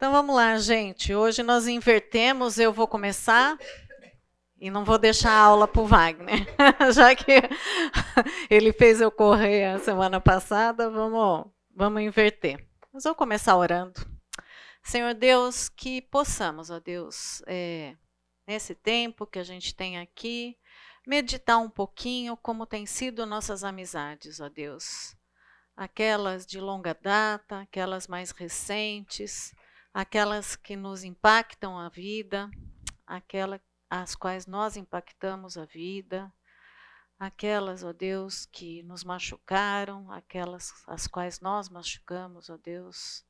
Então vamos lá, gente. Hoje nós invertemos, eu vou começar e não vou deixar a aula para o Wagner, já que ele fez eu correr a semana passada, vamos, vamos inverter. Mas vou começar orando. Senhor Deus, que possamos, ó Deus, é, nesse tempo que a gente tem aqui, meditar um pouquinho como têm sido nossas amizades, ó Deus. Aquelas de longa data, aquelas mais recentes, aquelas que nos impactam a vida, aquelas às quais nós impactamos a vida, aquelas, ó Deus, que nos machucaram, aquelas às quais nós machucamos, ó Deus.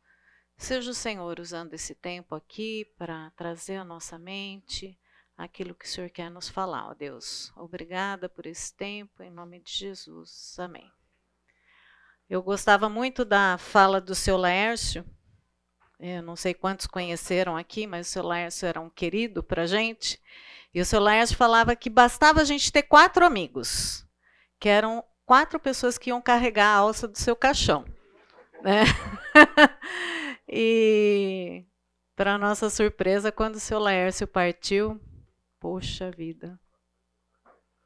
Seja o Senhor usando esse tempo aqui para trazer à nossa mente aquilo que o Senhor quer nos falar, ó Deus. Obrigada por esse tempo, em nome de Jesus. Amém. Eu gostava muito da fala do seu Laércio. Eu não sei quantos conheceram aqui, mas o seu Laércio era um querido para gente. E o seu Laércio falava que bastava a gente ter quatro amigos, que eram quatro pessoas que iam carregar a alça do seu caixão. Né? e, para nossa surpresa, quando o seu Laércio partiu, poxa vida,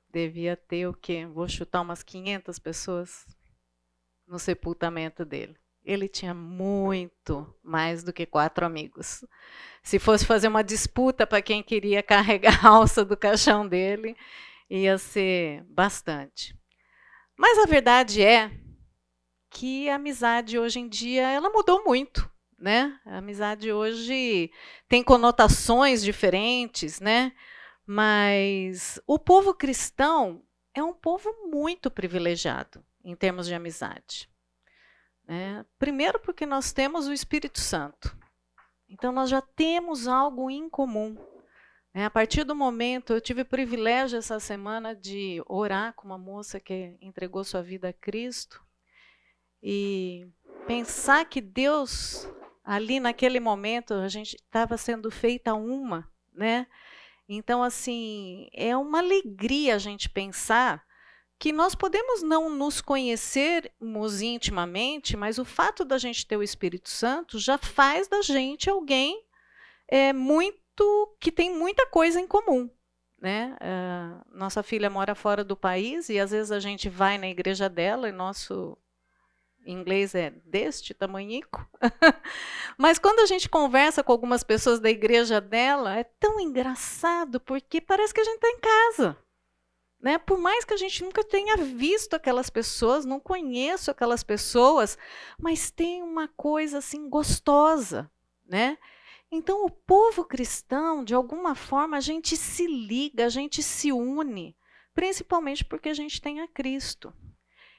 devia ter o quê? Vou chutar umas 500 pessoas no sepultamento dele. Ele tinha muito mais do que quatro amigos. Se fosse fazer uma disputa para quem queria carregar a alça do caixão dele, ia ser bastante. Mas a verdade é que a amizade hoje em dia ela mudou muito, né? A amizade hoje tem conotações diferentes, né? Mas o povo cristão é um povo muito privilegiado em termos de amizade. Né? Primeiro, porque nós temos o Espírito Santo. Então, nós já temos algo em comum. Né? A partir do momento, eu tive o privilégio essa semana de orar com uma moça que entregou sua vida a Cristo e pensar que Deus, ali naquele momento, a gente estava sendo feita uma, né? Então, assim, é uma alegria a gente pensar que nós podemos não nos conhecermos intimamente, mas o fato da gente ter o Espírito Santo já faz da gente alguém é, muito que tem muita coisa em comum. Né? Uh, nossa filha mora fora do país e às vezes a gente vai na igreja dela e nosso inglês é deste tamanhico. Mas quando a gente conversa com algumas pessoas da igreja dela, é tão engraçado porque parece que a gente está em casa. Né? Por mais que a gente nunca tenha visto aquelas pessoas, não conheço aquelas pessoas, mas tem uma coisa assim gostosa, né? Então o povo cristão, de alguma forma, a gente se liga, a gente se une, principalmente porque a gente tem a Cristo.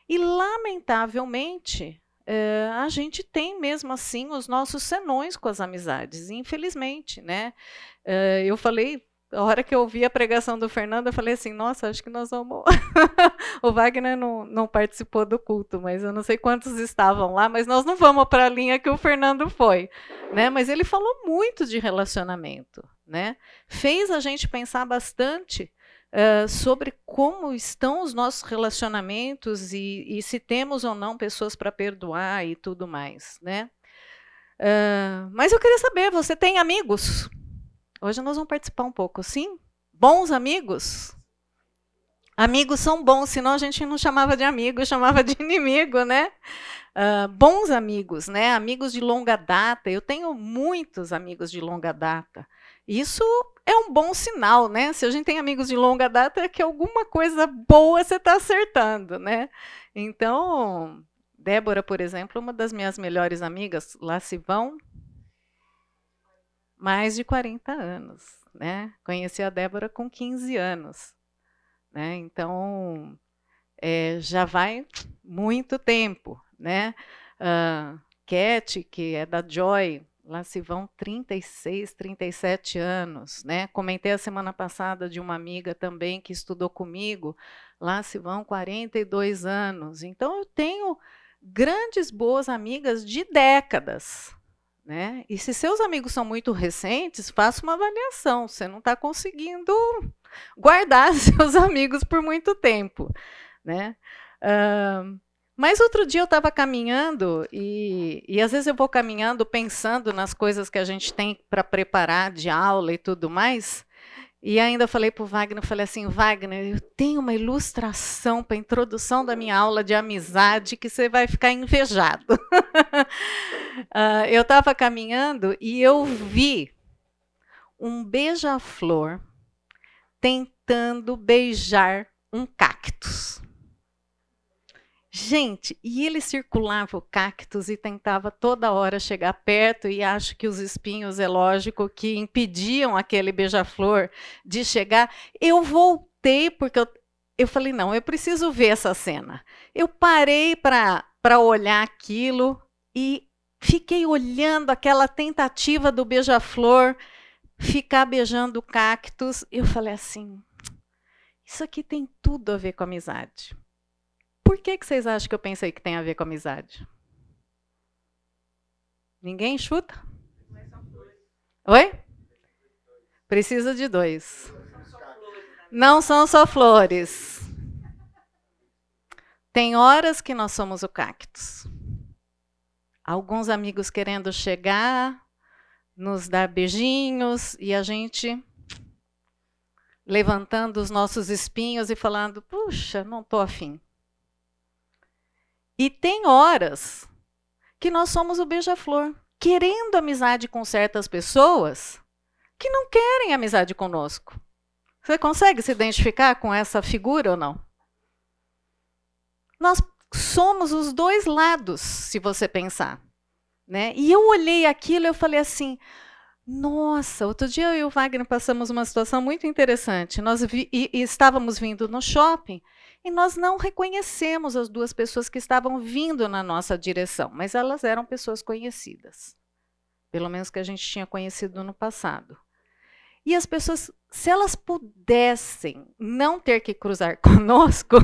E lamentavelmente, é, a gente tem mesmo assim os nossos senões com as amizades, infelizmente, né? É, eu falei a hora que eu ouvi a pregação do Fernando, eu falei assim, nossa, acho que nós vamos. o Wagner não, não participou do culto, mas eu não sei quantos estavam lá, mas nós não vamos para a linha que o Fernando foi. Né? Mas ele falou muito de relacionamento. Né? Fez a gente pensar bastante uh, sobre como estão os nossos relacionamentos e, e se temos ou não pessoas para perdoar e tudo mais. Né? Uh, mas eu queria saber, você tem amigos? Hoje nós vamos participar um pouco, sim? Bons amigos? Amigos são bons, senão a gente não chamava de amigo, chamava de inimigo, né? Uh, bons amigos, né? Amigos de longa data. Eu tenho muitos amigos de longa data. Isso é um bom sinal, né? Se a gente tem amigos de longa data, é que alguma coisa boa você está acertando, né? Então, Débora, por exemplo, uma das minhas melhores amigas, lá se vão mais de 40 anos. Né? Conheci a Débora com 15 anos. Né? Então, é, já vai muito tempo. Né? Uh, Cat, que é da Joy, lá se vão 36, 37 anos. Né? Comentei a semana passada de uma amiga também que estudou comigo, lá se vão 42 anos. Então, eu tenho grandes boas amigas de décadas. Né? E se seus amigos são muito recentes, faça uma avaliação. Você não está conseguindo guardar seus amigos por muito tempo. Né? Uh, Mas outro dia eu estava caminhando e, e às vezes eu vou caminhando pensando nas coisas que a gente tem para preparar de aula e tudo mais. E ainda falei para o Wagner, falei assim, Wagner, eu tenho uma ilustração para a introdução da minha aula de amizade que você vai ficar invejado. uh, eu estava caminhando e eu vi um beija-flor tentando beijar um cactus. Gente, e ele circulava o cactus e tentava toda hora chegar perto, e acho que os espinhos, é lógico, que impediam aquele beija-flor de chegar. Eu voltei, porque eu, eu falei: não, eu preciso ver essa cena. Eu parei para olhar aquilo e fiquei olhando aquela tentativa do beija-flor ficar beijando o cactus. Eu falei assim: isso aqui tem tudo a ver com amizade. Por que, que vocês acham que eu pensei que tem a ver com amizade? Ninguém chuta? Oi? Precisa de dois. Não são só flores. Tem horas que nós somos o cactus. Alguns amigos querendo chegar, nos dar beijinhos e a gente levantando os nossos espinhos e falando: puxa, não estou afim. E tem horas que nós somos o beija-flor, querendo amizade com certas pessoas que não querem amizade conosco. Você consegue se identificar com essa figura ou não? Nós somos os dois lados, se você pensar. Né? E eu olhei aquilo e eu falei assim: nossa, outro dia eu e o Wagner passamos uma situação muito interessante. Nós vi, e, estávamos vindo no shopping e nós não reconhecemos as duas pessoas que estavam vindo na nossa direção, mas elas eram pessoas conhecidas. Pelo menos que a gente tinha conhecido no passado. E as pessoas, se elas pudessem não ter que cruzar conosco,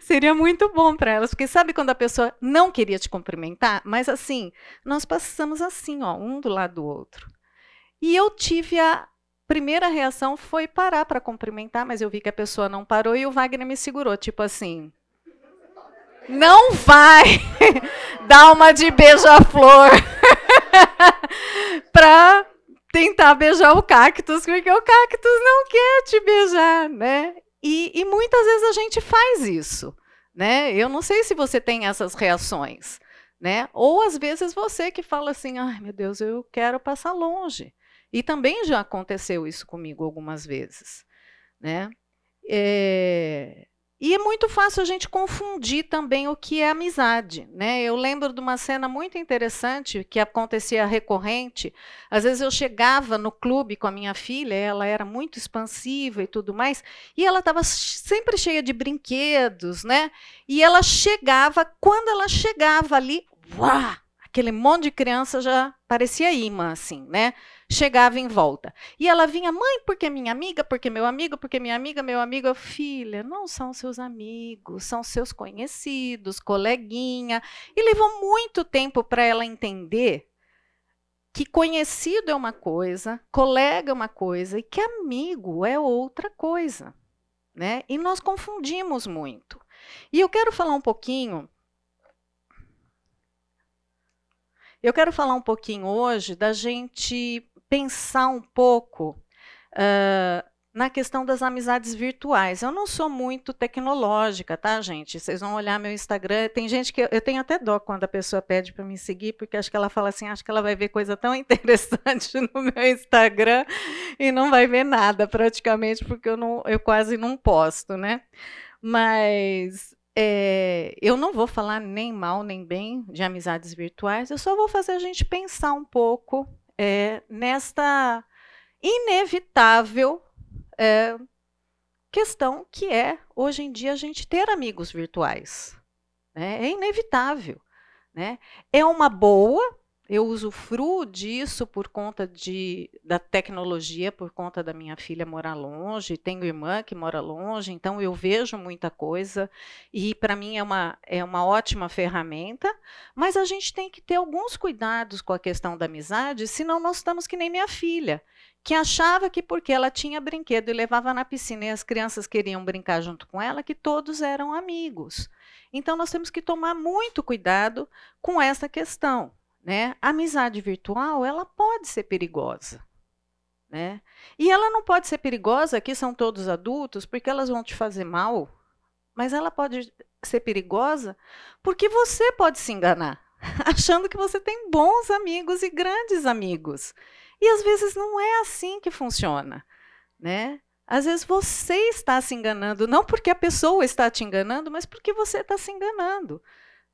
seria muito bom para elas. Porque sabe quando a pessoa não queria te cumprimentar? Mas assim, nós passamos assim, ó, um do lado do outro. E eu tive a primeira reação foi parar para cumprimentar, mas eu vi que a pessoa não parou e o Wagner me segurou, tipo assim. Não vai dar uma de beija-flor para tentar beijar o cactus, porque o cactus não quer te beijar, né? E, e muitas vezes a gente faz isso, né? Eu não sei se você tem essas reações, né? Ou às vezes você que fala assim, ai meu Deus, eu quero passar longe. E também já aconteceu isso comigo algumas vezes. Né? É... E é muito fácil a gente confundir também o que é amizade. Né? Eu lembro de uma cena muito interessante que acontecia recorrente. Às vezes eu chegava no clube com a minha filha, ela era muito expansiva e tudo mais, e ela estava sempre cheia de brinquedos, né? E ela chegava, quando ela chegava ali, uá, aquele monte de criança já parecia imã, assim, né? chegava em volta. E ela vinha, mãe, porque minha amiga, porque meu amigo, porque minha amiga, meu amigo. Eu, filha, não são seus amigos, são seus conhecidos, coleguinha. E levou muito tempo para ela entender que conhecido é uma coisa, colega é uma coisa e que amigo é outra coisa. Né? E nós confundimos muito. E eu quero falar um pouquinho Eu quero falar um pouquinho hoje da gente pensar um pouco uh, na questão das amizades virtuais. Eu não sou muito tecnológica, tá, gente? Vocês vão olhar meu Instagram. Tem gente que eu, eu tenho até dó quando a pessoa pede para me seguir, porque acho que ela fala assim, acho que ela vai ver coisa tão interessante no meu Instagram e não vai ver nada praticamente, porque eu, não, eu quase não posto, né? Mas é, eu não vou falar nem mal nem bem de amizades virtuais, eu só vou fazer a gente pensar um pouco é, nesta inevitável é, questão que é, hoje em dia, a gente ter amigos virtuais. Né? É inevitável. Né? É uma boa, eu usufruo disso por conta de, da tecnologia, por conta da minha filha morar longe, tenho irmã que mora longe, então eu vejo muita coisa e para mim é uma, é uma ótima ferramenta, mas a gente tem que ter alguns cuidados com a questão da amizade, senão nós estamos que nem minha filha, que achava que porque ela tinha brinquedo e levava na piscina e as crianças queriam brincar junto com ela, que todos eram amigos. Então nós temos que tomar muito cuidado com essa questão, né? A amizade virtual, ela pode ser perigosa, né? E ela não pode ser perigosa, aqui são todos adultos, porque elas vão te fazer mal, mas ela pode ser perigosa porque você pode se enganar, achando que você tem bons amigos e grandes amigos. E às vezes não é assim que funciona, né? Às vezes você está se enganando, não porque a pessoa está te enganando, mas porque você está se enganando.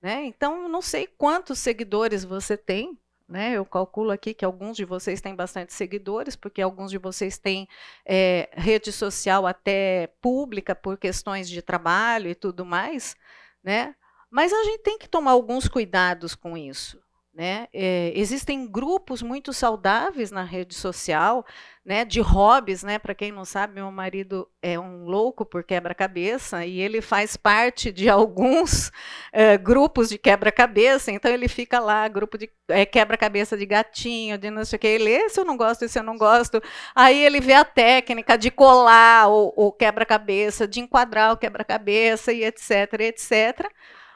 Né? Então, não sei quantos seguidores você tem. Né? Eu calculo aqui que alguns de vocês têm bastante seguidores, porque alguns de vocês têm é, rede social até pública por questões de trabalho e tudo mais. Né? Mas a gente tem que tomar alguns cuidados com isso. Né? É, existem grupos muito saudáveis na rede social, né, de hobbies, né? Para quem não sabe, meu marido é um louco por quebra-cabeça e ele faz parte de alguns é, grupos de quebra-cabeça. Então ele fica lá, grupo de é, quebra-cabeça de gatinho, de não sei o que. Ele, esse eu não gosto, esse eu não gosto. Aí ele vê a técnica de colar o, o quebra-cabeça, de enquadrar o quebra-cabeça e etc, etc.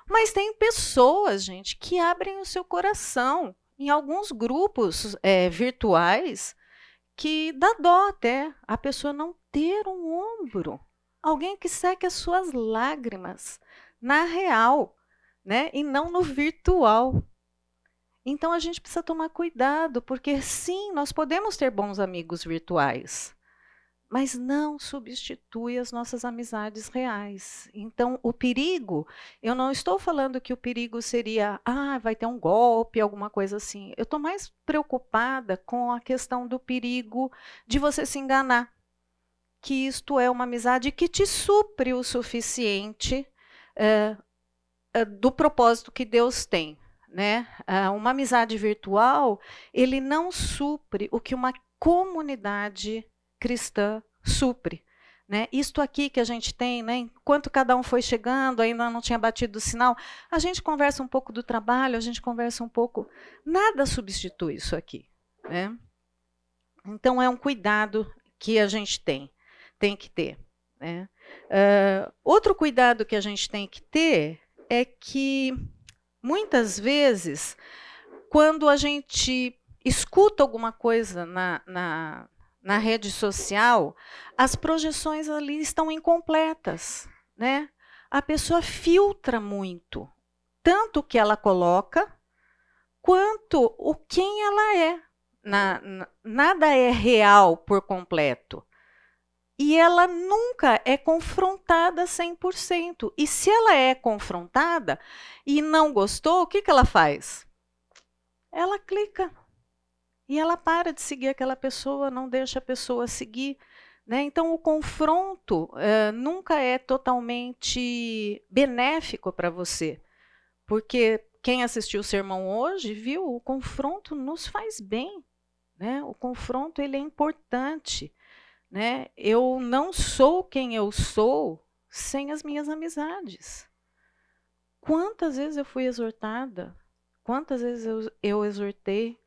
Mas tem pessoas, gente, que abrem o seu coração em alguns grupos é, virtuais que dá dó até a pessoa não ter um ombro. Alguém que seque as suas lágrimas na real, né? E não no virtual. Então a gente precisa tomar cuidado, porque sim, nós podemos ter bons amigos virtuais mas não substitui as nossas amizades reais. Então, o perigo, eu não estou falando que o perigo seria, ah, vai ter um golpe, alguma coisa assim. Eu estou mais preocupada com a questão do perigo de você se enganar. Que isto é uma amizade que te supre o suficiente é, é, do propósito que Deus tem. Né? uma amizade virtual, ele não supre o que uma comunidade cristã supre. Né? Isto aqui que a gente tem, né? enquanto cada um foi chegando, ainda não tinha batido o sinal, a gente conversa um pouco do trabalho, a gente conversa um pouco. Nada substitui isso aqui. Né? Então é um cuidado que a gente tem, tem que ter. Né? Uh, outro cuidado que a gente tem que ter é que muitas vezes, quando a gente escuta alguma coisa na, na, na rede social, as projeções ali estão incompletas, né? A pessoa filtra muito, tanto o que ela coloca, quanto o quem ela é. Na, na, nada é real por completo. E ela nunca é confrontada 100%. E se ela é confrontada e não gostou, o que, que ela faz? Ela clica e ela para de seguir aquela pessoa, não deixa a pessoa seguir. Né? Então, o confronto uh, nunca é totalmente benéfico para você, porque quem assistiu o sermão hoje viu o confronto nos faz bem. Né? O confronto ele é importante. Né? Eu não sou quem eu sou sem as minhas amizades. Quantas vezes eu fui exortada? Quantas vezes eu, eu exortei?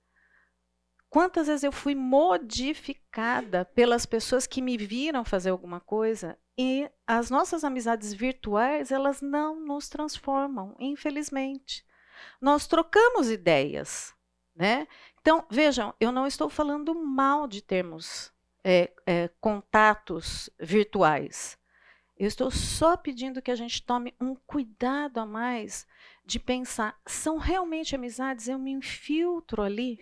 Quantas vezes eu fui modificada pelas pessoas que me viram fazer alguma coisa e as nossas amizades virtuais, elas não nos transformam, infelizmente. Nós trocamos ideias, né? Então, vejam, eu não estou falando mal de termos é, é, contatos virtuais. Eu estou só pedindo que a gente tome um cuidado a mais de pensar, são realmente amizades? Eu me infiltro ali?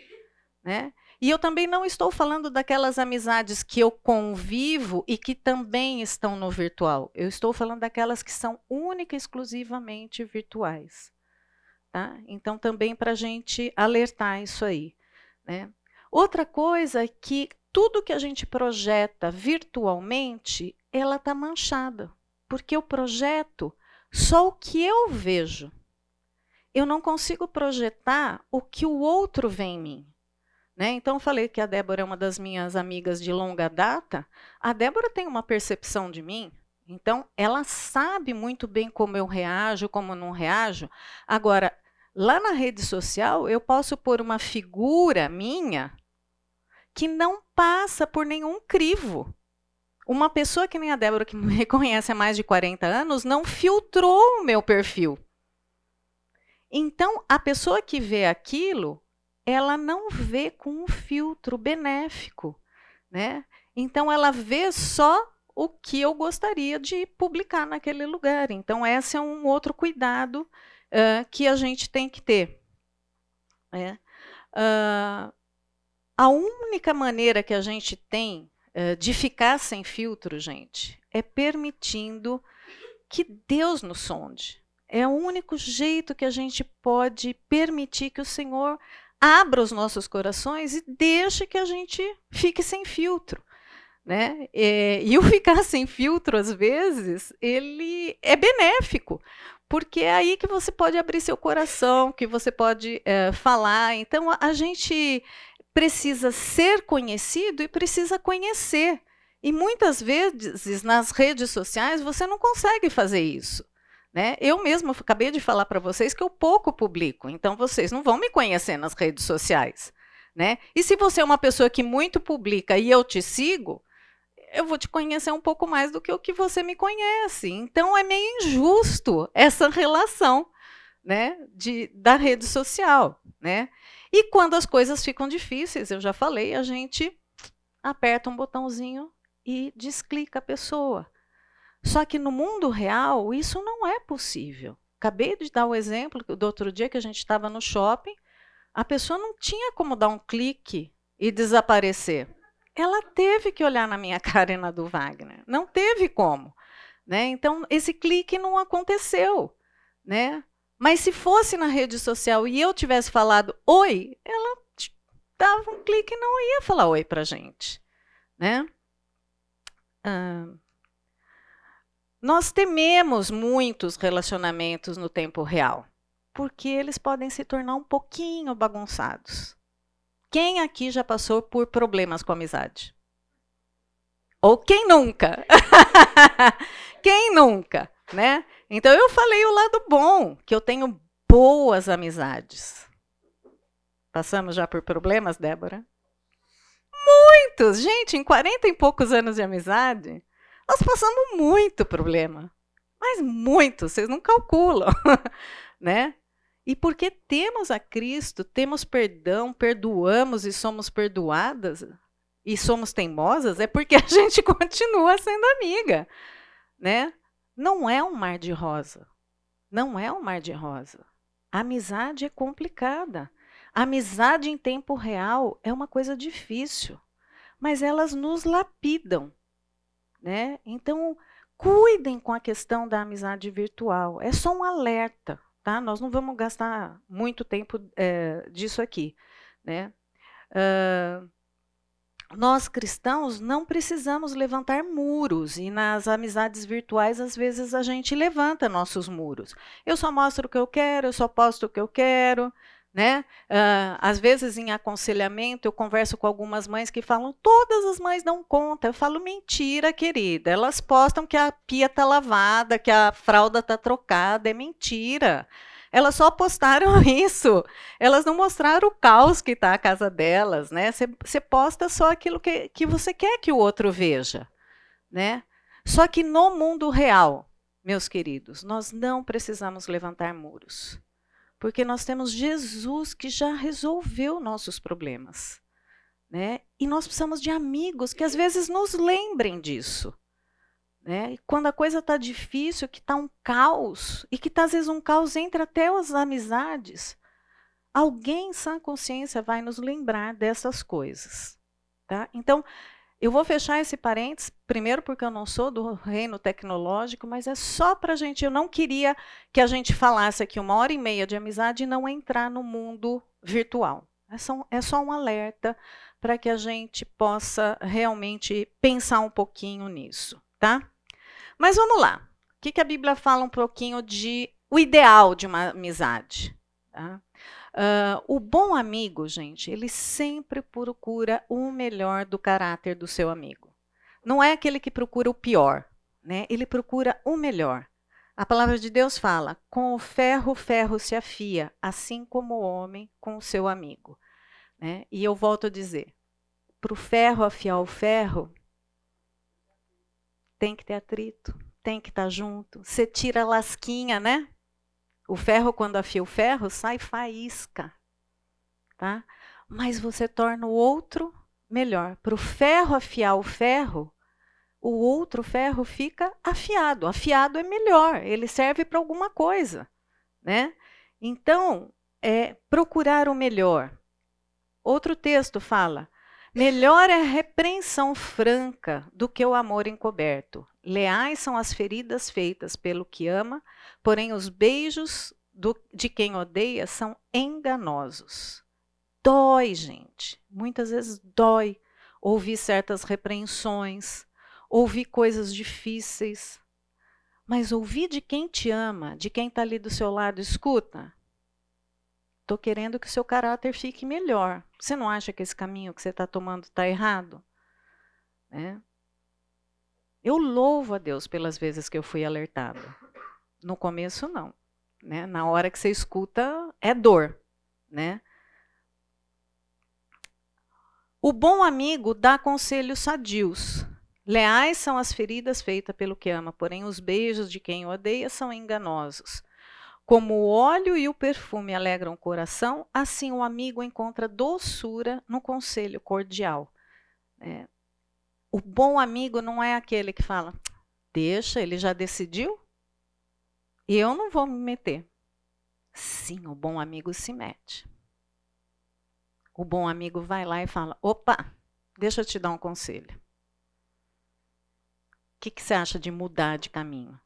Né? E eu também não estou falando daquelas amizades que eu convivo e que também estão no virtual. Eu estou falando daquelas que são única e exclusivamente virtuais. Tá? Então, também para a gente alertar isso aí. Né? Outra coisa é que tudo que a gente projeta virtualmente, ela está manchada. Porque eu projeto só o que eu vejo. Eu não consigo projetar o que o outro vê em mim. Né? Então, falei que a Débora é uma das minhas amigas de longa data. A Débora tem uma percepção de mim, então ela sabe muito bem como eu reajo, como não reajo. Agora, lá na rede social, eu posso pôr uma figura minha que não passa por nenhum crivo. Uma pessoa que nem a Débora, que me reconhece há mais de 40 anos, não filtrou o meu perfil. Então, a pessoa que vê aquilo, ela não vê com um filtro benéfico, né? Então, ela vê só o que eu gostaria de publicar naquele lugar. Então, esse é um outro cuidado uh, que a gente tem que ter. Né? Uh, a única maneira que a gente tem uh, de ficar sem filtro, gente, é permitindo que Deus nos sonde. É o único jeito que a gente pode permitir que o Senhor abra os nossos corações e deixe que a gente fique sem filtro. Né? E o ficar sem filtro, às vezes, ele é benéfico, porque é aí que você pode abrir seu coração, que você pode é, falar. Então, a gente precisa ser conhecido e precisa conhecer. E muitas vezes nas redes sociais você não consegue fazer isso. Né? Eu mesma acabei de falar para vocês que eu pouco publico, então vocês não vão me conhecer nas redes sociais. Né? E se você é uma pessoa que muito publica e eu te sigo, eu vou te conhecer um pouco mais do que o que você me conhece. Então é meio injusto essa relação né, de, da rede social. Né? E quando as coisas ficam difíceis, eu já falei, a gente aperta um botãozinho e desclica a pessoa. Só que no mundo real, isso não é possível. Acabei de dar o exemplo do outro dia que a gente estava no shopping, a pessoa não tinha como dar um clique e desaparecer ela teve que olhar na minha cara e na do Wagner. Não teve como. Né? Então, esse clique não aconteceu. Né? Mas se fosse na rede social e eu tivesse falado oi, ela dava um clique e não ia falar oi para gente. Né? Ah, nós tememos muitos relacionamentos no tempo real, porque eles podem se tornar um pouquinho bagunçados. Quem aqui já passou por problemas com amizade? Ou quem nunca? quem nunca, né? Então eu falei o lado bom, que eu tenho boas amizades. Passamos já por problemas, Débora? Muitos! Gente, em 40 e poucos anos de amizade, nós passamos muito problema. Mas muito, vocês não calculam, né? E porque temos a Cristo, temos perdão, perdoamos e somos perdoadas e somos teimosas, é porque a gente continua sendo amiga, né? Não é um mar de rosa. Não é um mar de rosa. A amizade é complicada. A amizade em tempo real é uma coisa difícil, mas elas nos lapidam, né? Então, cuidem com a questão da amizade virtual. É só um alerta. Tá? Nós não vamos gastar muito tempo é, disso aqui. Né? Uh, nós cristãos não precisamos levantar muros e nas amizades virtuais às vezes a gente levanta nossos muros. Eu só mostro o que eu quero, eu só posto o que eu quero, né? Uh, às vezes, em aconselhamento, eu converso com algumas mães que falam: todas as mães dão conta. Eu falo: mentira, querida. Elas postam que a pia está lavada, que a fralda está trocada. É mentira. Elas só postaram isso. Elas não mostraram o caos que está a casa delas. né? Você posta só aquilo que, que você quer que o outro veja. né? Só que no mundo real, meus queridos, nós não precisamos levantar muros. Porque nós temos Jesus que já resolveu nossos problemas. Né? E nós precisamos de amigos que às vezes nos lembrem disso. Né? E quando a coisa está difícil, que está um caos, e que está às vezes um caos entre até as amizades, alguém sã consciência vai nos lembrar dessas coisas. Tá? Então, eu vou fechar esse parênteses, primeiro porque eu não sou do reino tecnológico, mas é só para a gente. Eu não queria que a gente falasse aqui uma hora e meia de amizade e não entrar no mundo virtual. É só, é só um alerta para que a gente possa realmente pensar um pouquinho nisso, tá? Mas vamos lá. O que, que a Bíblia fala um pouquinho de o ideal de uma amizade? Tá? Uh, o bom amigo, gente, ele sempre procura o melhor do caráter do seu amigo. Não é aquele que procura o pior, né? Ele procura o melhor. A palavra de Deus fala: com o ferro, o ferro se afia, assim como o homem com o seu amigo. Né? E eu volto a dizer: para o ferro afiar o ferro, tem que ter atrito, tem que estar junto. Você tira a lasquinha, né? O ferro, quando afia o ferro, sai faísca. Tá? Mas você torna o outro melhor. Para o ferro afiar o ferro, o outro ferro fica afiado. Afiado é melhor, ele serve para alguma coisa. Né? Então, é procurar o melhor. Outro texto fala: melhor é a repreensão franca do que o amor encoberto. Leais são as feridas feitas pelo que ama, porém os beijos do, de quem odeia são enganosos. Dói, gente. Muitas vezes dói ouvir certas repreensões, ouvir coisas difíceis. Mas ouvir de quem te ama, de quem está ali do seu lado, escuta. Estou querendo que o seu caráter fique melhor. Você não acha que esse caminho que você está tomando está errado? É. Eu louvo a Deus pelas vezes que eu fui alertada. No começo, não. Né? Na hora que você escuta, é dor. Né? O bom amigo dá conselhos sadios. Leais são as feridas feitas pelo que ama, porém os beijos de quem odeia são enganosos. Como o óleo e o perfume alegram o coração, assim o amigo encontra doçura no conselho cordial. É, o bom amigo não é aquele que fala, deixa, ele já decidiu, e eu não vou me meter. Sim, o bom amigo se mete. O bom amigo vai lá e fala: opa, deixa eu te dar um conselho. O que, que você acha de mudar de caminho?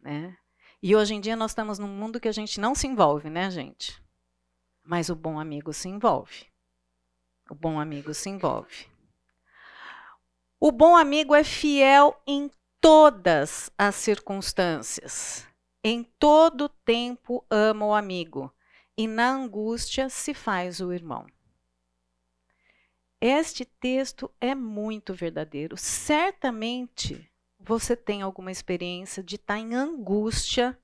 Né? E hoje em dia nós estamos num mundo que a gente não se envolve, né, gente? Mas o bom amigo se envolve. O bom amigo se envolve. O bom amigo é fiel em todas as circunstâncias. Em todo tempo ama o amigo, e na angústia se faz o irmão. Este texto é muito verdadeiro. Certamente você tem alguma experiência de estar tá em angústia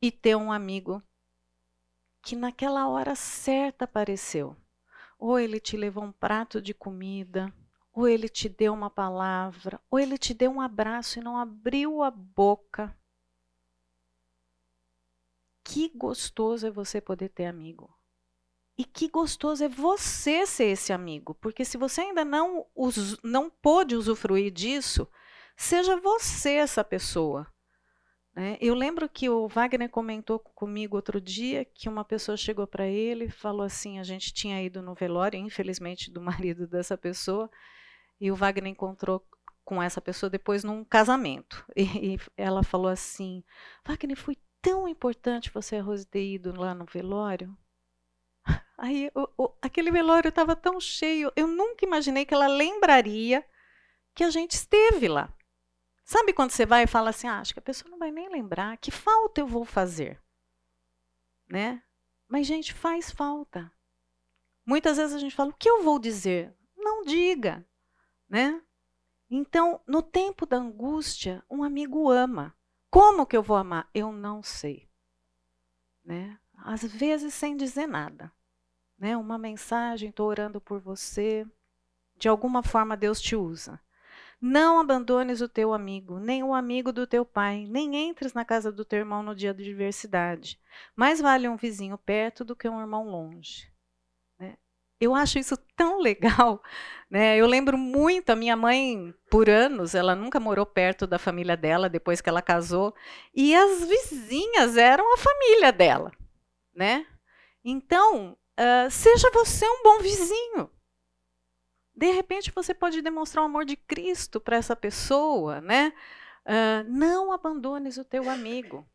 e ter um amigo que naquela hora certa apareceu. Ou ele te levou um prato de comida, ou ele te deu uma palavra, ou ele te deu um abraço e não abriu a boca. Que gostoso é você poder ter amigo. E que gostoso é você ser esse amigo, porque se você ainda não, não pôde usufruir disso, Seja você essa pessoa. Né? Eu lembro que o Wagner comentou comigo outro dia que uma pessoa chegou para ele e falou assim: a gente tinha ido no velório, infelizmente, do marido dessa pessoa, e o Wagner encontrou com essa pessoa depois num casamento. E, e ela falou assim: Wagner, foi tão importante você, Rose, ter ido lá no velório. Aí o, o, aquele velório estava tão cheio, eu nunca imaginei que ela lembraria que a gente esteve lá. Sabe quando você vai e fala assim, ah, acho que a pessoa não vai nem lembrar, que falta eu vou fazer? Né? Mas, gente, faz falta. Muitas vezes a gente fala, o que eu vou dizer? Não diga, né? Então, no tempo da angústia, um amigo ama. Como que eu vou amar? Eu não sei. Né? Às vezes sem dizer nada. Né? Uma mensagem, estou orando por você. De alguma forma Deus te usa. Não abandones o teu amigo, nem o amigo do teu pai, nem entres na casa do teu irmão no dia de diversidade. Mais vale um vizinho perto do que um irmão longe. Eu acho isso tão legal. Né? Eu lembro muito, a minha mãe, por anos, ela nunca morou perto da família dela depois que ela casou, e as vizinhas eram a família dela. Né? Então, uh, seja você um bom vizinho. De repente você pode demonstrar o amor de Cristo para essa pessoa, né? Uh, não abandones o teu amigo.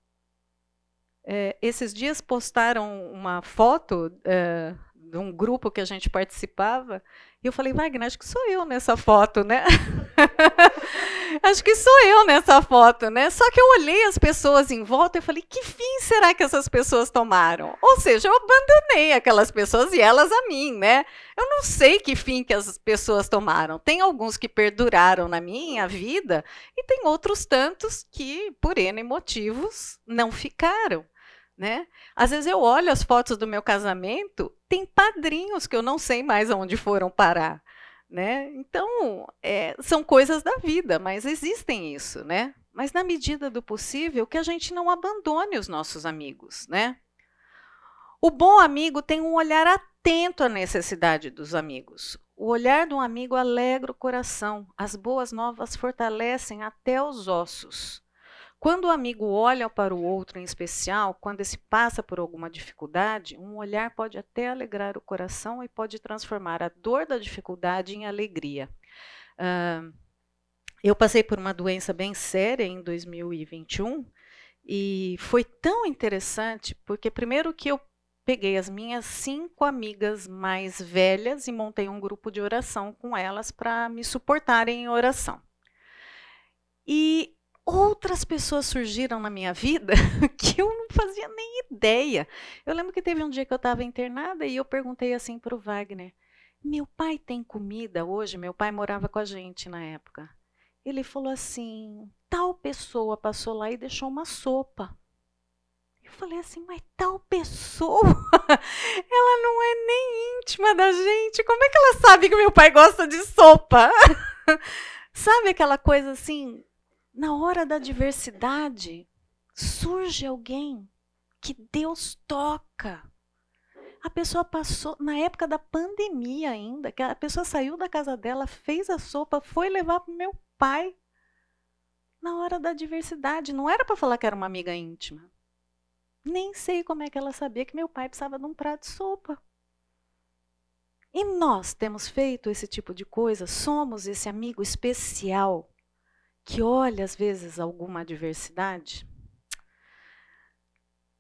É, esses dias postaram uma foto uh, de um grupo que a gente participava, e eu falei, Wagner, acho que sou eu nessa foto, né? acho que sou eu nessa foto, né? Só que eu olhei as pessoas em volta e falei, que fim será que essas pessoas tomaram? Ou seja, eu abandonei aquelas pessoas e elas a mim, né? Eu não sei que fim que as pessoas tomaram. Tem alguns que perduraram na minha vida e tem outros tantos que, por N motivos, não ficaram. Né? Às vezes eu olho as fotos do meu casamento, tem padrinhos que eu não sei mais aonde foram parar. Né? Então, é, são coisas da vida, mas existem isso, né? mas na medida do possível que a gente não abandone os nossos amigos, né? O bom amigo tem um olhar atento à necessidade dos amigos. O olhar de um amigo alegra o coração. As boas novas fortalecem até os ossos. Quando o amigo olha para o outro em especial, quando esse passa por alguma dificuldade, um olhar pode até alegrar o coração e pode transformar a dor da dificuldade em alegria. Uh, eu passei por uma doença bem séria em 2021 e foi tão interessante porque primeiro que eu peguei as minhas cinco amigas mais velhas e montei um grupo de oração com elas para me suportarem em oração. E outras pessoas surgiram na minha vida que eu não fazia nem ideia. Eu lembro que teve um dia que eu estava internada e eu perguntei assim para o Wagner: Meu pai tem comida hoje? Meu pai morava com a gente na época. Ele falou assim: Tal pessoa passou lá e deixou uma sopa. Eu falei assim, mas tal pessoa, ela não é nem íntima da gente. Como é que ela sabe que meu pai gosta de sopa? sabe aquela coisa assim, na hora da adversidade, surge alguém que Deus toca. A pessoa passou, na época da pandemia ainda, que a pessoa saiu da casa dela, fez a sopa, foi levar para o meu pai. Na hora da adversidade. Não era para falar que era uma amiga íntima. Nem sei como é que ela sabia que meu pai precisava de um prato de sopa. E nós temos feito esse tipo de coisa, somos esse amigo especial que olha às vezes alguma adversidade.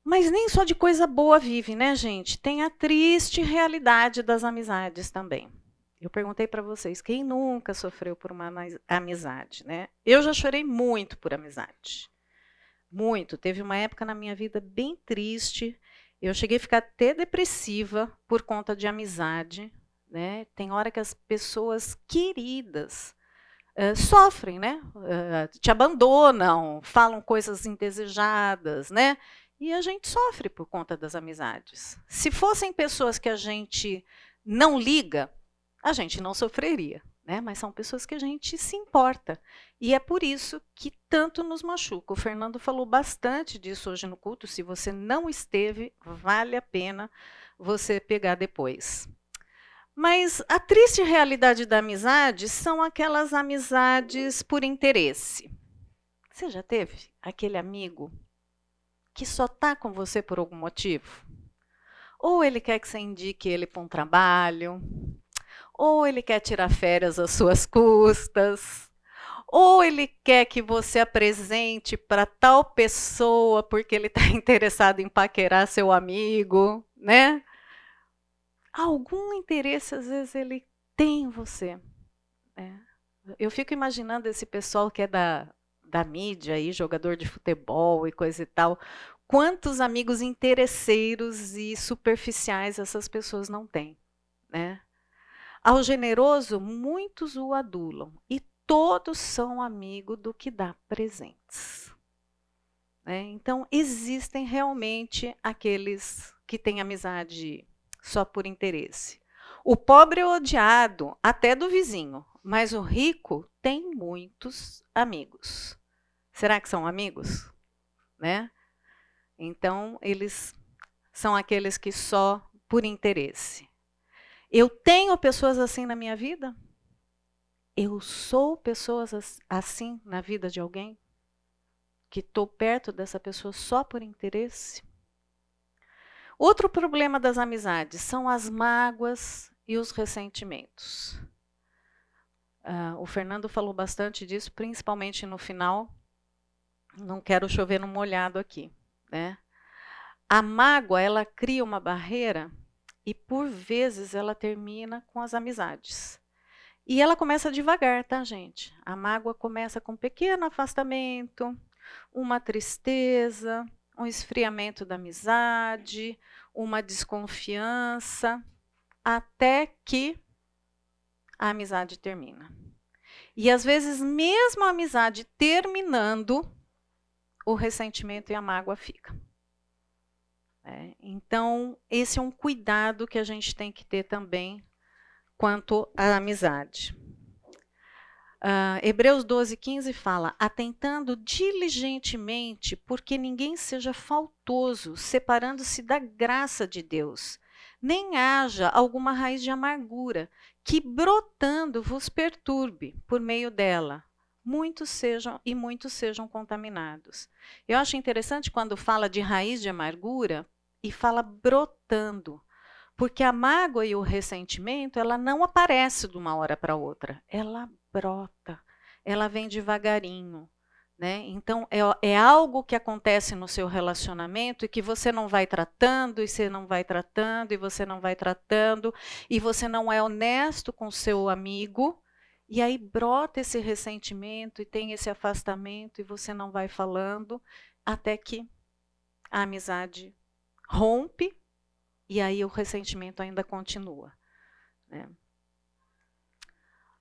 Mas nem só de coisa boa vive, né, gente? Tem a triste realidade das amizades também. Eu perguntei para vocês, quem nunca sofreu por uma amizade, né? Eu já chorei muito por amizade. Muito. Teve uma época na minha vida bem triste. Eu cheguei a ficar até depressiva por conta de amizade, né? Tem hora que as pessoas queridas uh, sofrem, né? Uh, te abandonam, falam coisas indesejadas, né? E a gente sofre por conta das amizades. Se fossem pessoas que a gente não liga, a gente não sofreria, né? Mas são pessoas que a gente se importa. E é por isso que tanto nos machuca. O Fernando falou bastante disso hoje no culto. Se você não esteve, vale a pena você pegar depois. Mas a triste realidade da amizade são aquelas amizades por interesse. Você já teve aquele amigo que só está com você por algum motivo? Ou ele quer que você indique ele para um trabalho, ou ele quer tirar férias às suas custas, ou ele quer que você apresente para tal pessoa porque ele está interessado em paquerar seu amigo, né? Algum interesse, às vezes, ele tem em você. Né? Eu fico imaginando esse pessoal que é da, da mídia, aí, jogador de futebol e coisa e tal. Quantos amigos interesseiros e superficiais essas pessoas não têm, né? Ao generoso, muitos o adulam, e todos são amigos do que dá presentes. Né? Então, existem realmente aqueles que têm amizade só por interesse. O pobre é odiado até do vizinho, mas o rico tem muitos amigos. Será que são amigos? Né? Então, eles são aqueles que só por interesse. Eu tenho pessoas assim na minha vida? Eu sou pessoas assim na vida de alguém? Que estou perto dessa pessoa só por interesse? Outro problema das amizades são as mágoas e os ressentimentos. Uh, o Fernando falou bastante disso, principalmente no final. Não quero chover no molhado aqui. Né? A mágoa, ela cria uma barreira e, por vezes, ela termina com as amizades. E ela começa devagar, tá, gente? A mágoa começa com um pequeno afastamento, uma tristeza, um esfriamento da amizade, uma desconfiança, até que a amizade termina. E às vezes, mesmo a amizade terminando, o ressentimento e a mágoa ficam. É, então, esse é um cuidado que a gente tem que ter também quanto à amizade. Uh, Hebreus 12, 15 fala: atentando diligentemente, porque ninguém seja faltoso, separando-se da graça de Deus, nem haja alguma raiz de amargura, que brotando vos perturbe por meio dela, muitos sejam e muitos sejam contaminados. Eu acho interessante quando fala de raiz de amargura e fala brotando. Porque a mágoa e o ressentimento, ela não aparece de uma hora para outra, ela brota, ela vem devagarinho. Né? Então, é, é, algo que acontece no seu relacionamento e que você não vai tratando, e você não vai tratando, e você não vai tratando, e você não é honesto com seu amigo, e aí brota esse ressentimento e tem esse afastamento, e você não vai falando, até que a amizade rompe e aí o ressentimento ainda continua. Né?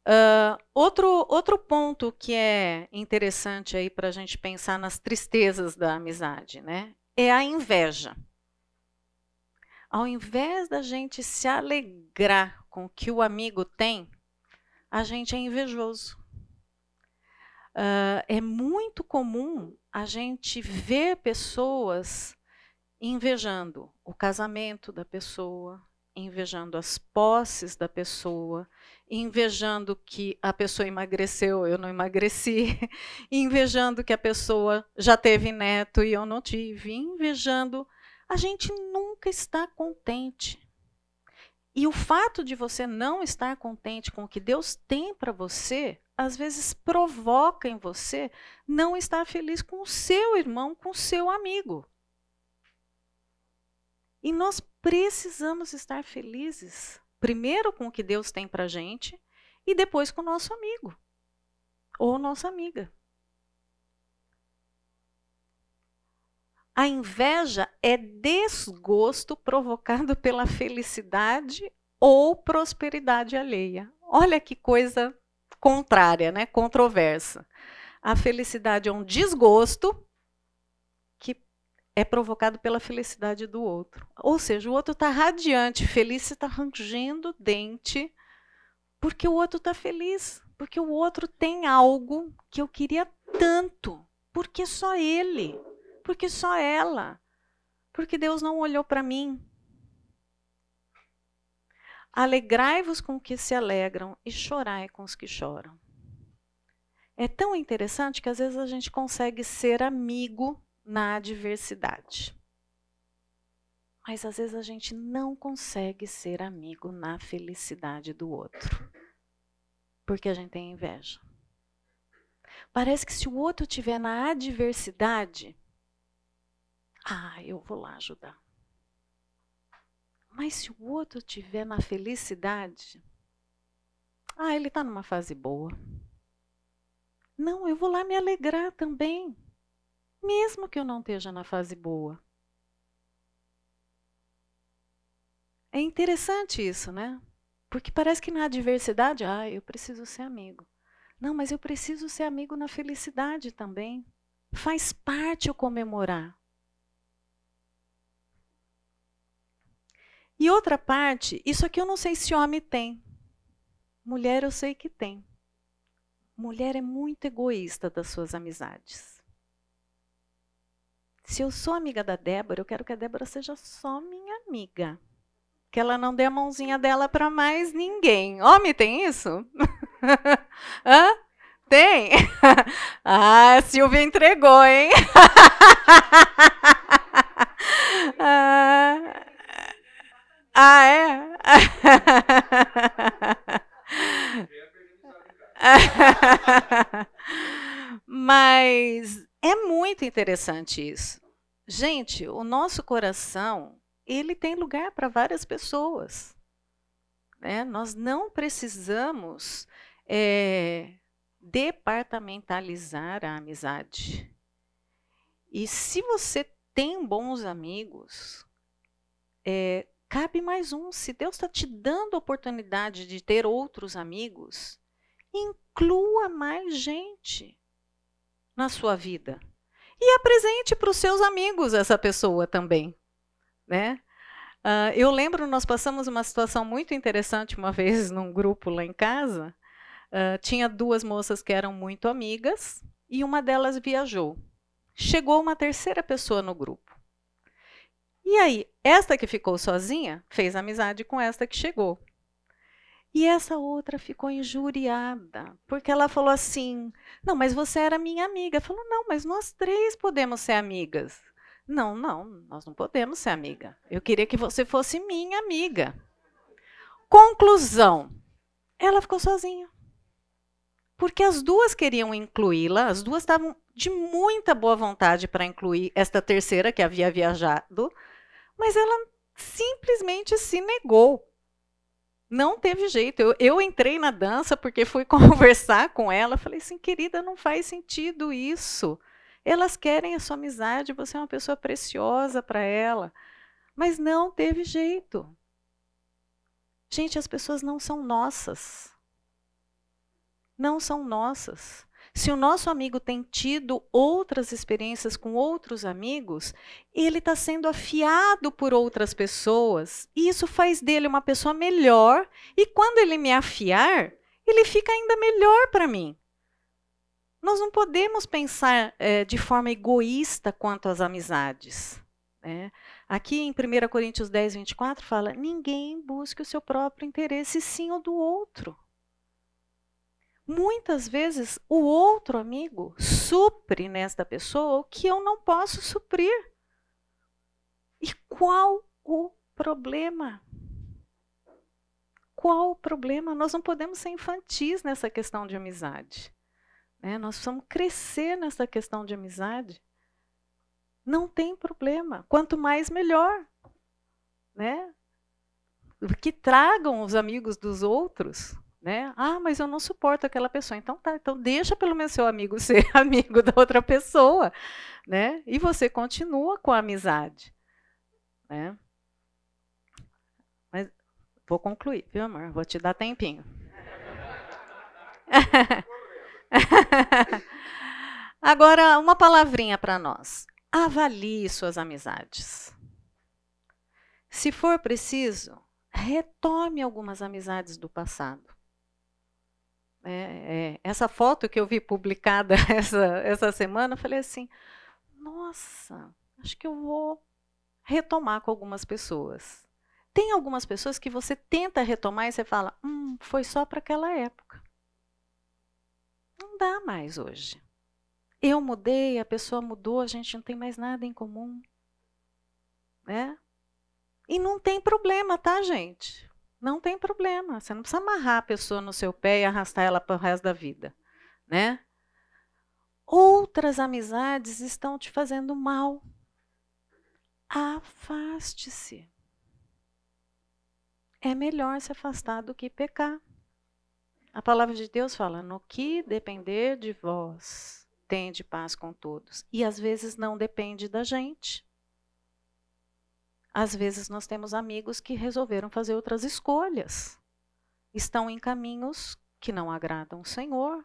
Uh, outro, outro ponto que é interessante aí para a gente pensar nas tristezas da amizade, né, é a inveja. Ao invés da gente se alegrar com o que o amigo tem, a gente é invejoso. Uh, é muito comum a gente ver pessoas invejando o casamento da pessoa, invejando as posses da pessoa, invejando que a pessoa emagreceu, eu não emagreci, invejando que a pessoa já teve neto e eu não tive, invejando. A gente nunca está contente. E o fato de você não estar contente com o que Deus tem para você, às vezes provoca em você não estar feliz com o seu irmão, com o seu amigo. E nós precisamos estar felizes, primeiro com o que Deus tem para gente e depois com o nosso amigo ou nossa amiga. A inveja é desgosto provocado pela felicidade ou prosperidade alheia. Olha que coisa contrária, né? Controversa. A felicidade é um desgosto é provocado pela felicidade do outro. Ou seja, o outro está radiante, feliz, está rangendo dente, porque o outro está feliz, porque o outro tem algo que eu queria tanto, porque só ele, porque só ela, porque Deus não olhou para mim. Alegrai-vos com os que se alegram e chorai com os que choram. É tão interessante que às vezes a gente consegue ser amigo na adversidade. Mas às vezes a gente não consegue ser amigo na felicidade do outro. Porque a gente tem inveja. Parece que se o outro estiver na adversidade, ah, eu vou lá ajudar. Mas se o outro estiver na felicidade, ah, ele está numa fase boa. Não, eu vou lá me alegrar também mesmo que eu não esteja na fase boa. É interessante isso, né? Porque parece que na adversidade, ah, eu preciso ser amigo. Não, mas eu preciso ser amigo na felicidade também. Faz parte o comemorar. E outra parte, isso aqui eu não sei se homem tem. Mulher eu sei que tem. Mulher é muito egoísta das suas amizades. Se eu sou amiga da Débora, eu quero que a Débora seja só minha amiga. Que ela não dê a mãozinha dela para mais ninguém. Homem tem isso? Hã? Tem? ah, a Silvia entregou, hein? ah, ah, é? Mas é muito interessante isso. Gente, o nosso coração, ele tem lugar para várias pessoas. Né? Nós não precisamos é, departamentalizar a amizade. E se você tem bons amigos, é, cabe mais um. Se Deus está te dando a oportunidade de ter outros amigos, inclua mais gente na sua vida. E apresente para os seus amigos essa pessoa também. Né? Uh, eu lembro, nós passamos uma situação muito interessante uma vez num grupo lá em casa. uh, tinha duas moças que eram muito amigas e uma delas viajou. Chegou uma terceira pessoa no grupo. E aí, esta que ficou sozinha fez amizade com esta que chegou. E essa outra ficou injuriada, porque ela falou assim: Não, mas você era minha amiga. Falou: Não, mas nós três podemos ser amigas. Não, não, nós não podemos ser amiga. Eu queria que você fosse minha amiga. Conclusão: ela ficou sozinha. Porque as duas queriam incluí-la, as duas estavam de muita boa vontade para incluir esta terceira que havia viajado, mas ela simplesmente se negou. Não teve jeito. Eu, eu entrei na dança porque fui conversar com ela. Falei assim, querida, não faz sentido isso. Elas querem a sua amizade, você é uma pessoa preciosa para ela. Mas não teve jeito. Gente, as pessoas não são nossas. Não são nossas. Se o nosso amigo tem tido outras experiências com outros amigos, ele está sendo afiado por outras pessoas. E isso faz dele uma pessoa melhor. E quando ele me afiar, ele fica ainda melhor para mim. Nós não podemos pensar é, de forma egoísta quanto às amizades. Né? Aqui em 1 Coríntios 10, 24 fala: ninguém busque o seu próprio interesse, sim o do outro. Muitas vezes o outro amigo supre nesta pessoa o que eu não posso suprir. E qual o problema? Qual o problema? Nós não podemos ser infantis nessa questão de amizade. Né? Nós precisamos crescer nessa questão de amizade. Não tem problema. Quanto mais, melhor. Né? Que tragam os amigos dos outros né? Ah, mas eu não suporto aquela pessoa. Então tá, então deixa pelo menos seu amigo ser amigo da outra pessoa, né? E você continua com a amizade, né? Mas vou concluir, viu, amor? Vou te dar tempinho. Agora, uma palavrinha para nós. Avalie suas amizades. Se for preciso, retome algumas amizades do passado. É, é, essa foto que eu vi publicada essa, essa semana, eu falei assim: nossa, acho que eu vou retomar com algumas pessoas. Tem algumas pessoas que você tenta retomar e você fala: hum, foi só para aquela época. Não dá mais hoje. Eu mudei, a pessoa mudou, a gente não tem mais nada em comum. Né? E não tem problema, tá, gente? Não tem problema. Você não precisa amarrar a pessoa no seu pé e arrastar ela para o resto da vida, né? Outras amizades estão te fazendo mal. Afaste-se. É melhor se afastar do que pecar. A palavra de Deus fala: no que depender de vós, tende paz com todos. E às vezes não depende da gente. Às vezes nós temos amigos que resolveram fazer outras escolhas. Estão em caminhos que não agradam o Senhor.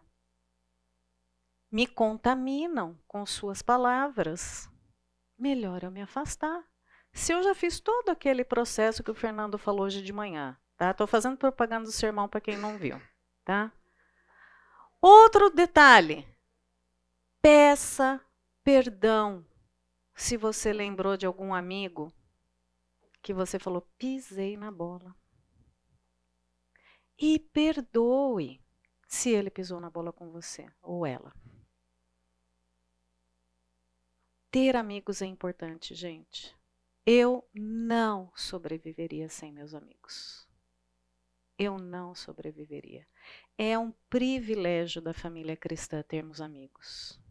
Me contaminam com suas palavras. Melhor eu me afastar. Se eu já fiz todo aquele processo que o Fernando falou hoje de manhã, tá? Estou fazendo propaganda do sermão para quem não viu, tá? Outro detalhe: peça perdão se você lembrou de algum amigo que você falou, pisei na bola. E perdoe se ele pisou na bola com você ou ela. Ter amigos é importante, gente. Eu não sobreviveria sem meus amigos. Eu não sobreviveria. É um privilégio da família cristã termos amigos.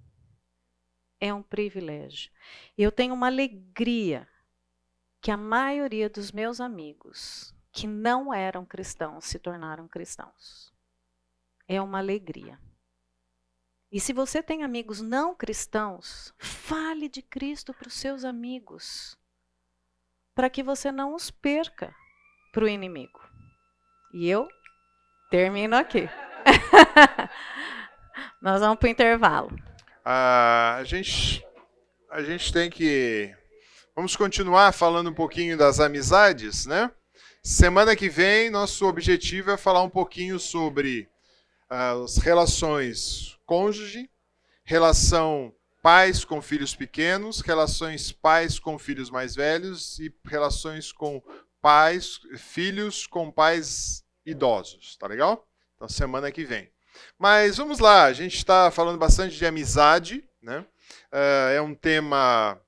É um privilégio. Eu tenho uma alegria que a maioria dos meus amigos que não eram cristãos se tornaram cristãos. É uma alegria. E se você tem amigos não cristãos, fale de Cristo para os seus amigos, para que você não os perca para o inimigo. E eu termino aqui. Nós vamos para o intervalo. Ah, a gente, a gente tem que Vamos continuar falando um pouquinho das amizades, né? Semana que vem, nosso objetivo é falar um pouquinho sobre as relações cônjuge, relação pais com filhos pequenos, relações pais com filhos mais velhos e relações com pais, filhos com pais idosos, tá legal? Então semana que vem. Mas vamos lá, a gente está falando bastante de amizade, né? Uh, é um tema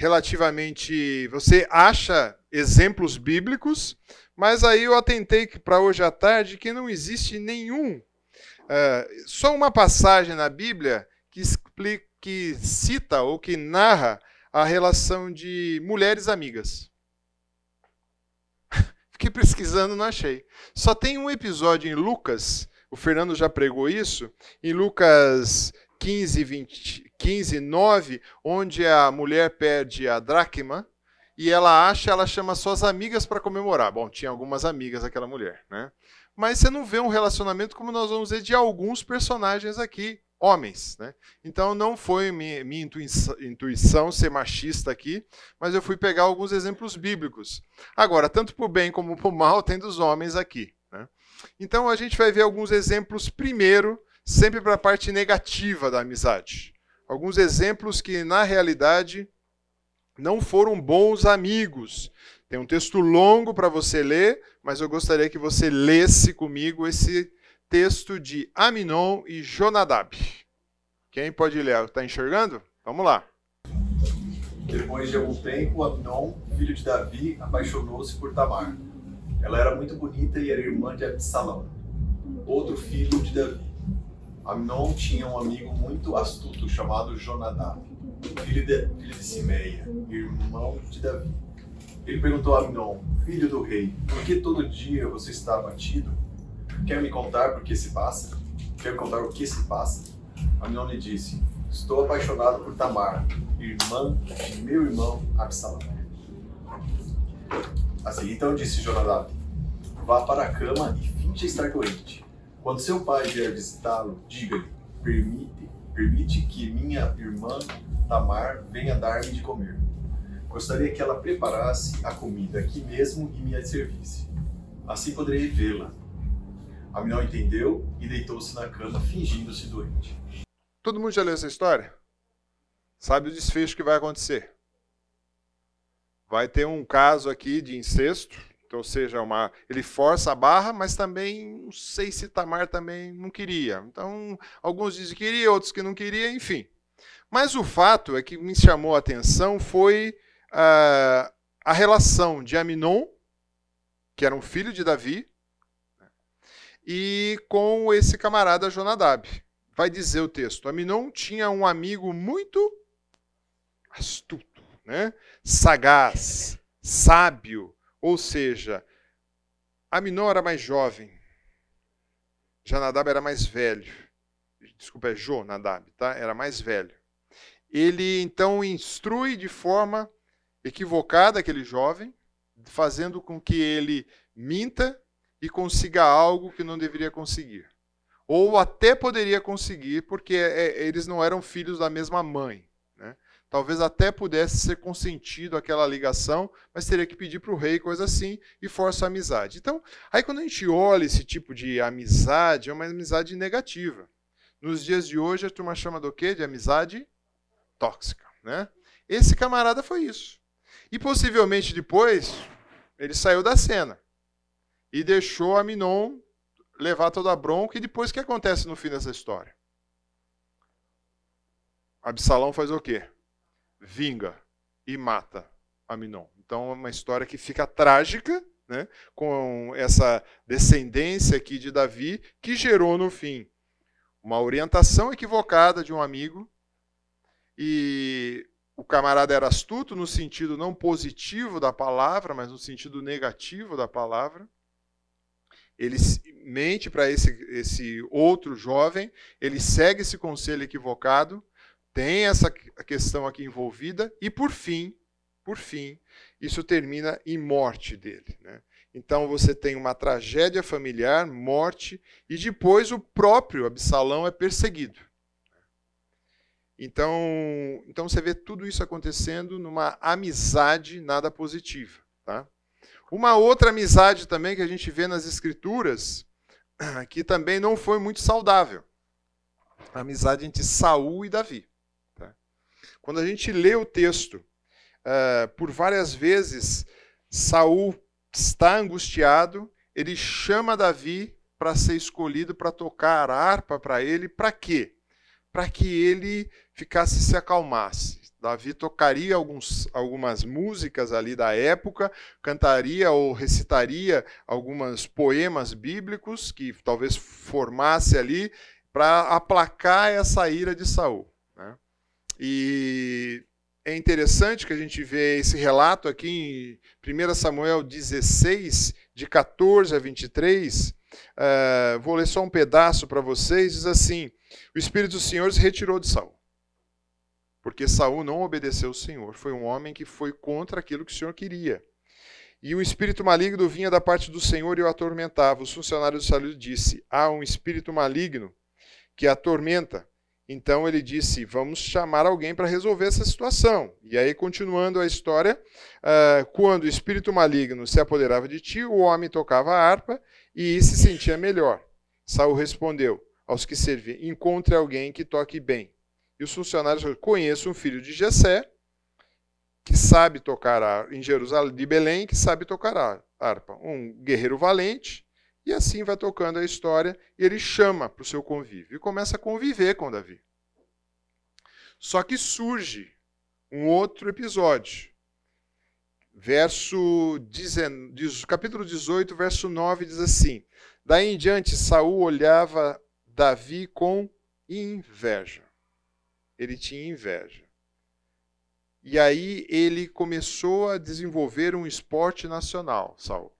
relativamente. Você acha exemplos bíblicos, mas aí eu atentei para hoje à tarde que não existe nenhum, uh, só uma passagem na Bíblia que, explica, que cita ou que narra a relação de mulheres amigas. Fiquei pesquisando, não achei. Só tem um episódio em Lucas, o Fernando já pregou isso, em Lucas 15, 20, 15, 9, onde a mulher perde a dracma e ela acha, ela chama suas amigas para comemorar. Bom, tinha algumas amigas aquela mulher, né? Mas você não vê um relacionamento como nós vamos ver de alguns personagens aqui, homens, né? Então não foi minha, minha intuição, intuição ser machista aqui, mas eu fui pegar alguns exemplos bíblicos. Agora, tanto o bem como o mal, tem dos homens aqui. Né? Então a gente vai ver alguns exemplos primeiro sempre para a parte negativa da amizade. Alguns exemplos que, na realidade, não foram bons amigos. Tem um texto longo para você ler, mas eu gostaria que você lesse comigo esse texto de Aminon e Jonadab. Quem pode ler? Está enxergando? Vamos lá. Depois de algum tempo, Aminon, filho de Davi, apaixonou-se por Tamar. Ela era muito bonita e era irmã de Absalão, outro filho de Davi. Amnon tinha um amigo muito astuto chamado Jonadab, filho de, filho de Simeia, irmão de Davi. Ele perguntou a Amnon, filho do rei, por que todo dia você está abatido? Quer me contar por que se passa? Quer me contar o que se passa? Amnon lhe disse, estou apaixonado por Tamar, irmã de meu irmão Absalão. Assim, então disse Jonadab, vá para a cama e finge estar doente. Quando seu pai vier visitá-lo, diga-lhe: permite, permite que minha irmã Tamar venha dar-me de comer. Gostaria que ela preparasse a comida aqui mesmo e me servisse. Assim poderei vê-la. Aminon entendeu e deitou-se na cama, fingindo-se doente. Todo mundo já leu essa história? Sabe o desfecho que vai acontecer? Vai ter um caso aqui de incesto, ou seja, uma, ele força a barra, mas também não sei se Tamar também não queria. Então, alguns dizem que queria, outros que não queria, enfim. Mas o fato é que me chamou a atenção foi uh, a relação de Aminon, que era um filho de Davi, e com esse camarada Jonadab. Vai dizer o texto: Aminon tinha um amigo muito astuto, né? sagaz, sábio, ou seja, Aminon era mais jovem, Janadab era mais velho. Desculpa, é Jonadab, tá? Era mais velho. Ele então instrui de forma equivocada aquele jovem, fazendo com que ele minta e consiga algo que não deveria conseguir. Ou até poderia conseguir, porque é, eles não eram filhos da mesma mãe. Talvez até pudesse ser consentido aquela ligação, mas teria que pedir para o rei, coisa assim, e força a amizade. Então, aí quando a gente olha esse tipo de amizade, é uma amizade negativa. Nos dias de hoje, a turma chama do quê? De amizade tóxica. Né? Esse camarada foi isso. E possivelmente depois, ele saiu da cena e deixou a Minon levar toda a bronca. E depois o que acontece no fim dessa história? Absalão faz o quê? Vinga e mata Aminon. Então é uma história que fica trágica, né, com essa descendência aqui de Davi, que gerou no fim uma orientação equivocada de um amigo. E o camarada era astuto no sentido não positivo da palavra, mas no sentido negativo da palavra. Ele mente para esse, esse outro jovem, ele segue esse conselho equivocado tem essa questão aqui envolvida e por fim, por fim, isso termina em morte dele. Né? Então você tem uma tragédia familiar, morte e depois o próprio Absalão é perseguido. Então, então você vê tudo isso acontecendo numa amizade nada positiva. Tá? Uma outra amizade também que a gente vê nas escrituras, que também não foi muito saudável. A amizade entre Saul e Davi. Quando a gente lê o texto, uh, por várias vezes, Saul está angustiado, ele chama Davi para ser escolhido para tocar a harpa para ele, para quê? Para que ele ficasse se acalmasse. Davi tocaria alguns, algumas músicas ali da época, cantaria ou recitaria alguns poemas bíblicos que talvez formasse ali para aplacar essa ira de Saul. E é interessante que a gente vê esse relato aqui em 1 Samuel 16, de 14 a 23. Uh, eh, vou ler só um pedaço para vocês. Diz assim: O Espírito do Senhor se retirou de Saul. Porque Saul não obedeceu ao Senhor. Foi um homem que foi contra aquilo que o Senhor queria. E o espírito maligno vinha da parte do Senhor e o atormentava. Os funcionários de Saul disse: Há um espírito maligno que atormenta. Então ele disse: Vamos chamar alguém para resolver essa situação. E aí, continuando a história, uh, quando o espírito maligno se apoderava de ti, o homem tocava a harpa e se sentia melhor. Saul respondeu aos que serviam: Encontre alguém que toque bem. E os funcionários conheço um filho de Jessé que sabe tocar harpa, em Jerusalém de Belém, que sabe tocar harpa, um guerreiro valente, e assim vai tocando a história, e ele chama para o seu convívio e começa a conviver com Davi. Só que surge um outro episódio. Verso capítulo 18, verso 9 diz assim: Daí em diante Saul olhava Davi com inveja. Ele tinha inveja. E aí ele começou a desenvolver um esporte nacional, Saul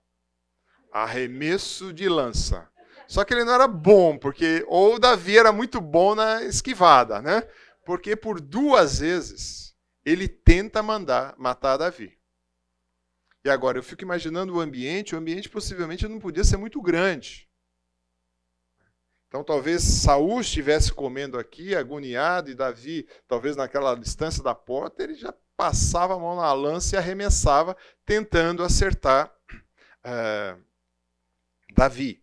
arremesso de lança. Só que ele não era bom, porque ou Davi era muito bom na esquivada, né? Porque por duas vezes ele tenta mandar matar Davi. E agora eu fico imaginando o ambiente, o ambiente possivelmente não podia ser muito grande. Então talvez Saul estivesse comendo aqui, agoniado, e Davi, talvez naquela distância da porta, ele já passava a mão na lança e arremessava, tentando acertar uh, Davi.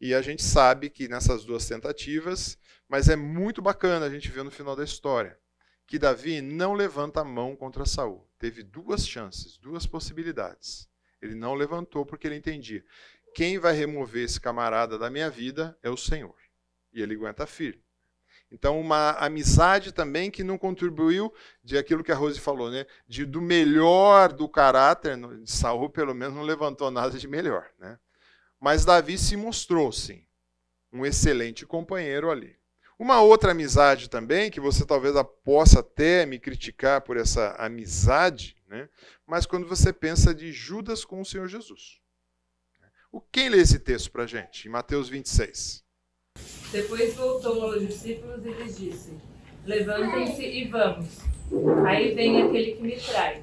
E a gente sabe que nessas duas tentativas, mas é muito bacana a gente ver no final da história, que Davi não levanta a mão contra Saul. Teve duas chances, duas possibilidades. Ele não levantou porque ele entendia: quem vai remover esse camarada da minha vida é o Senhor. E ele aguenta firme. Então, uma amizade também que não contribuiu de aquilo que a Rose falou, né? De, do melhor do caráter de Saul, pelo menos não levantou nada de melhor, né? Mas Davi se mostrou, sim, um excelente companheiro ali. Uma outra amizade também, que você talvez possa até me criticar por essa amizade, né? mas quando você pensa de Judas com o Senhor Jesus. O Quem lê esse texto para gente, em Mateus 26? Depois voltou aos discípulos e lhes disse: Levantem-se e vamos. Aí vem aquele que me trai.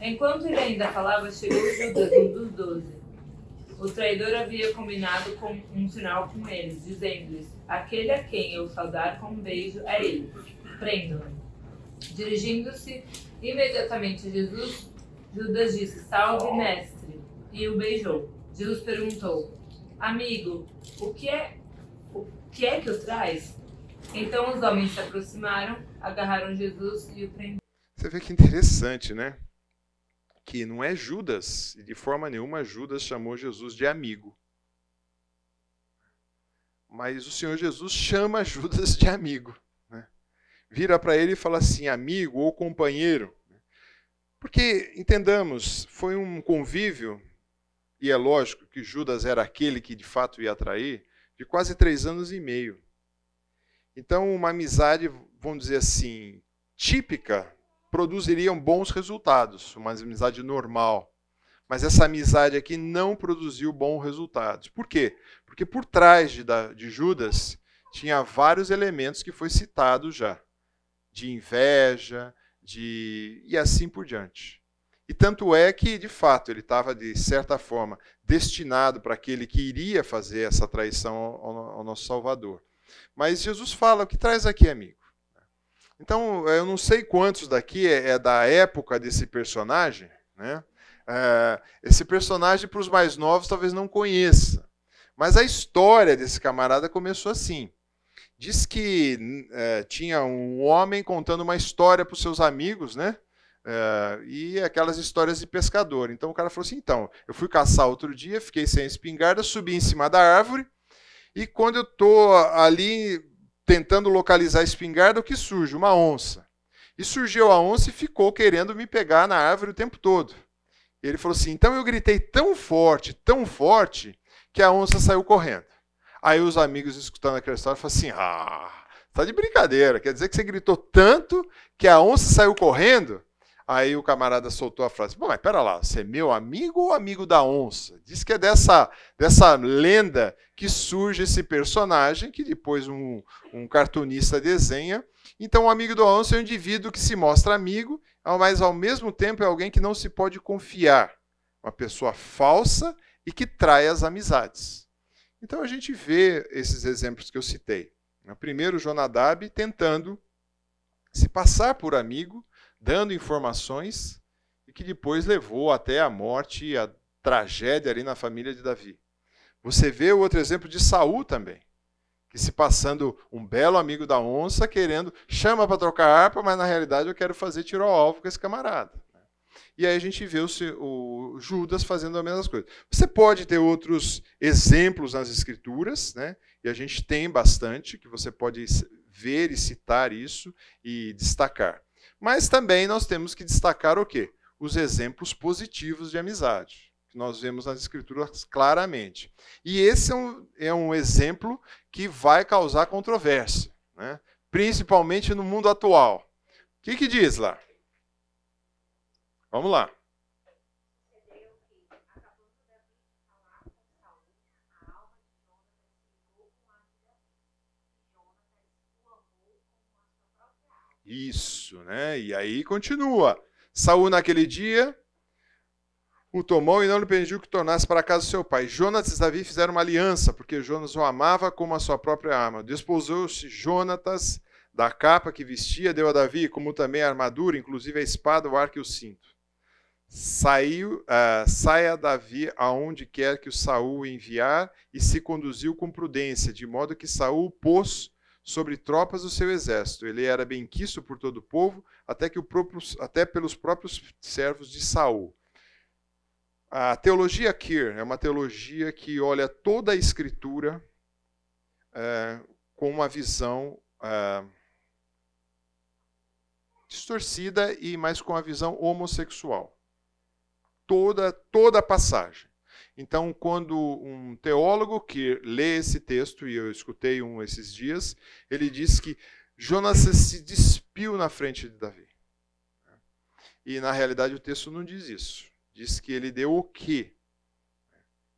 Enquanto ele ainda falava, chegou Judas, um dos doze o traidor havia combinado com um sinal com eles, dizendo-lhes: Aquele a quem eu saudar com um beijo é ele. Prendam-no. Dirigindo-se imediatamente a Jesus, Judas disse: Salve, mestre! E o beijou. Jesus perguntou: Amigo, o que é o que é que o traz? Então os homens se aproximaram, agarraram Jesus e o prenderam. Você vê que interessante, né? Que não é Judas, e de forma nenhuma Judas chamou Jesus de amigo. Mas o Senhor Jesus chama Judas de amigo. Né? Vira para ele e fala assim, amigo ou companheiro. Porque, entendamos, foi um convívio, e é lógico que Judas era aquele que de fato ia atrair, de quase três anos e meio. Então, uma amizade, vamos dizer assim, típica produziriam bons resultados, uma amizade normal. Mas essa amizade aqui não produziu bons resultados. Por quê? Porque por trás de, de Judas tinha vários elementos que foi citado já, de inveja, de e assim por diante. E tanto é que, de fato, ele estava, de certa forma, destinado para aquele que iria fazer essa traição ao, ao nosso Salvador. Mas Jesus fala: o que traz aqui, amigo? Então, eu não sei quantos daqui é, é da época desse personagem, né? É, esse personagem, para os mais novos, talvez não conheça. Mas a história desse camarada começou assim. Diz que é, tinha um homem contando uma história para os seus amigos, né? É, e aquelas histórias de pescador. Então o cara falou assim: então, eu fui caçar outro dia, fiquei sem espingarda, subi em cima da árvore, e quando eu estou ali tentando localizar a espingarda, o que surge? Uma onça. E surgiu a onça e ficou querendo me pegar na árvore o tempo todo. Ele falou assim: então eu gritei tão forte, tão forte, que a onça saiu correndo. Aí os amigos escutando aquela história falaram assim: ah, tá de brincadeira, quer dizer que você gritou tanto que a onça saiu correndo? Aí o camarada soltou a frase: mas pera lá, você é meu amigo ou amigo da onça? Diz que é dessa, dessa lenda que surge esse personagem que depois um, um cartunista desenha. Então, o amigo da onça é um indivíduo que se mostra amigo, mas ao mesmo tempo é alguém que não se pode confiar. Uma pessoa falsa e que trai as amizades. Então a gente vê esses exemplos que eu citei. Primeiro, Jonadab tentando se passar por amigo dando informações e que depois levou até a morte e a tragédia ali na família de Davi. Você vê o outro exemplo de Saul também, que se passando um belo amigo da onça, querendo, chama para trocar harpa, mas na realidade eu quero fazer tiro ao alvo com esse camarada. E aí a gente vê o, o, Judas fazendo as mesmas coisas. Você pode ter outros exemplos nas escrituras, né? E a gente tem bastante que você pode ver e citar isso e destacar. Mas também nós temos que destacar o quê? Os exemplos positivos de amizade, que nós vemos nas escrituras claramente. E esse é um, é um exemplo que vai causar controvérsia, né? principalmente no mundo atual. O que, que diz lá? Vamos lá. Isso, né? E aí continua. Saúl naquele dia o tomou e não lhe permitiu que tornasse para casa seu pai. Jonas e Davi fizeram uma aliança, porque Jonas o amava como a sua própria arma. Desposou-se Jonatas da capa que vestia, deu a Davi, como também a armadura, inclusive a espada, o arco e o cinto. Saiu, uh, saia Davi aonde quer que o Saul enviar e se conduziu com prudência, de modo que Saul pôs sobre tropas do seu exército. Ele era bem quisto por todo o povo, até, que o próprio, até pelos próprios servos de Saul. A teologia Kir é uma teologia que olha toda a escritura é, com uma visão é, distorcida e mais com a visão homossexual. Toda, toda a passagem. Então, quando um teólogo que lê esse texto, e eu escutei um esses dias, ele diz que Jonas se despiu na frente de Davi. E na realidade o texto não diz isso. Diz que ele deu o quê?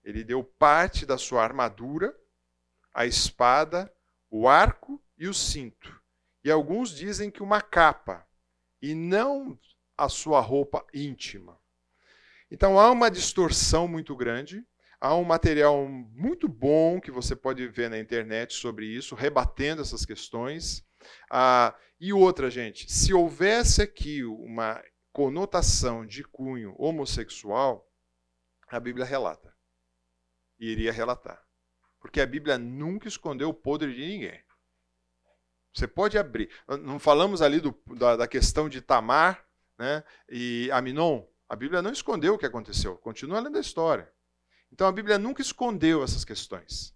Ele deu parte da sua armadura, a espada, o arco e o cinto. E alguns dizem que uma capa, e não a sua roupa íntima. Então há uma distorção muito grande, há um material muito bom que você pode ver na internet sobre isso, rebatendo essas questões. Ah, e outra, gente, se houvesse aqui uma conotação de cunho homossexual, a Bíblia relata. E iria relatar. Porque a Bíblia nunca escondeu o podre de ninguém. Você pode abrir. Não falamos ali do, da, da questão de Tamar né, e Aminon? A Bíblia não escondeu o que aconteceu, continua lendo a história. Então a Bíblia nunca escondeu essas questões.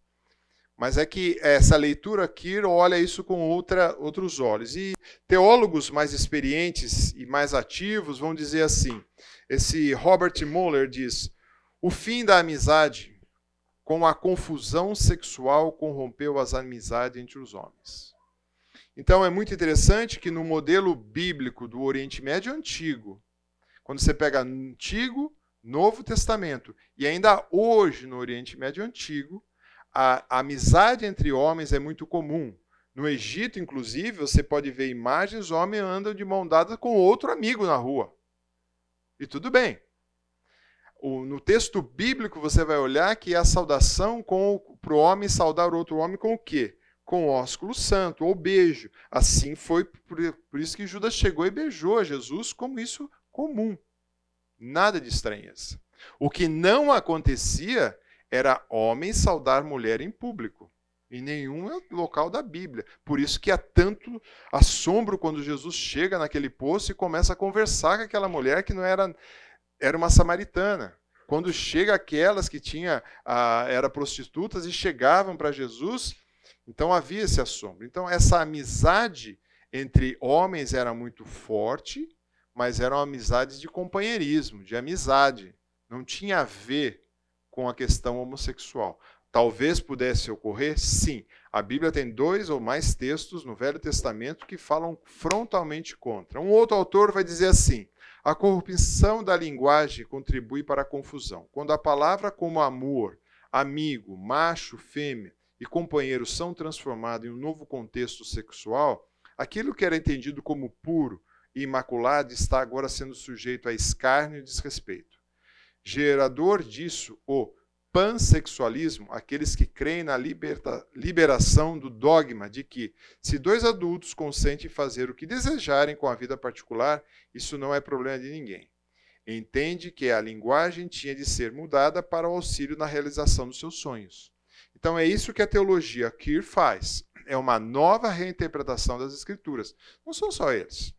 Mas é que essa leitura aqui olha isso com outra, outros olhos. E teólogos mais experientes e mais ativos vão dizer assim: esse Robert Muller diz, o fim da amizade com a confusão sexual corrompeu as amizades entre os homens. Então é muito interessante que no modelo bíblico do Oriente Médio antigo, quando você pega Antigo, Novo Testamento e ainda hoje no Oriente Médio Antigo, a, a amizade entre homens é muito comum. No Egito, inclusive, você pode ver imagens, homens andam de mão dada com outro amigo na rua. E tudo bem. O, no texto bíblico, você vai olhar que é a saudação para o homem saudar outro homem com o quê? Com o ósculo santo, ou beijo. Assim foi, por, por isso que Judas chegou e beijou Jesus, como isso comum. Nada de estranheza. O que não acontecia era homem saudar mulher em público. Em nenhum local da Bíblia. Por isso que há tanto assombro quando Jesus chega naquele poço e começa a conversar com aquela mulher que não era era uma samaritana. Quando chega aquelas que tinha ah, era prostitutas e chegavam para Jesus, então havia esse assombro. Então essa amizade entre homens era muito forte, mas eram amizades de companheirismo, de amizade. Não tinha a ver com a questão homossexual. Talvez pudesse ocorrer? Sim. A Bíblia tem dois ou mais textos no Velho Testamento que falam frontalmente contra. Um outro autor vai dizer assim: a corrupção da linguagem contribui para a confusão. Quando a palavra como amor, amigo, macho, fêmea e companheiro são transformados em um novo contexto sexual, aquilo que era entendido como puro imaculado está agora sendo sujeito a escárnio e desrespeito. Gerador disso, o pansexualismo, aqueles que creem na liberta, liberação do dogma de que, se dois adultos consentem fazer o que desejarem com a vida particular, isso não é problema de ninguém. Entende que a linguagem tinha de ser mudada para o auxílio na realização dos seus sonhos. Então é isso que a teologia Kier faz. É uma nova reinterpretação das escrituras. Não são só eles.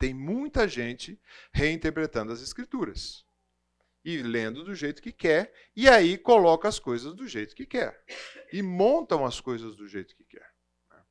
Tem muita gente reinterpretando as escrituras e lendo do jeito que quer, e aí coloca as coisas do jeito que quer. E montam as coisas do jeito que quer. Né?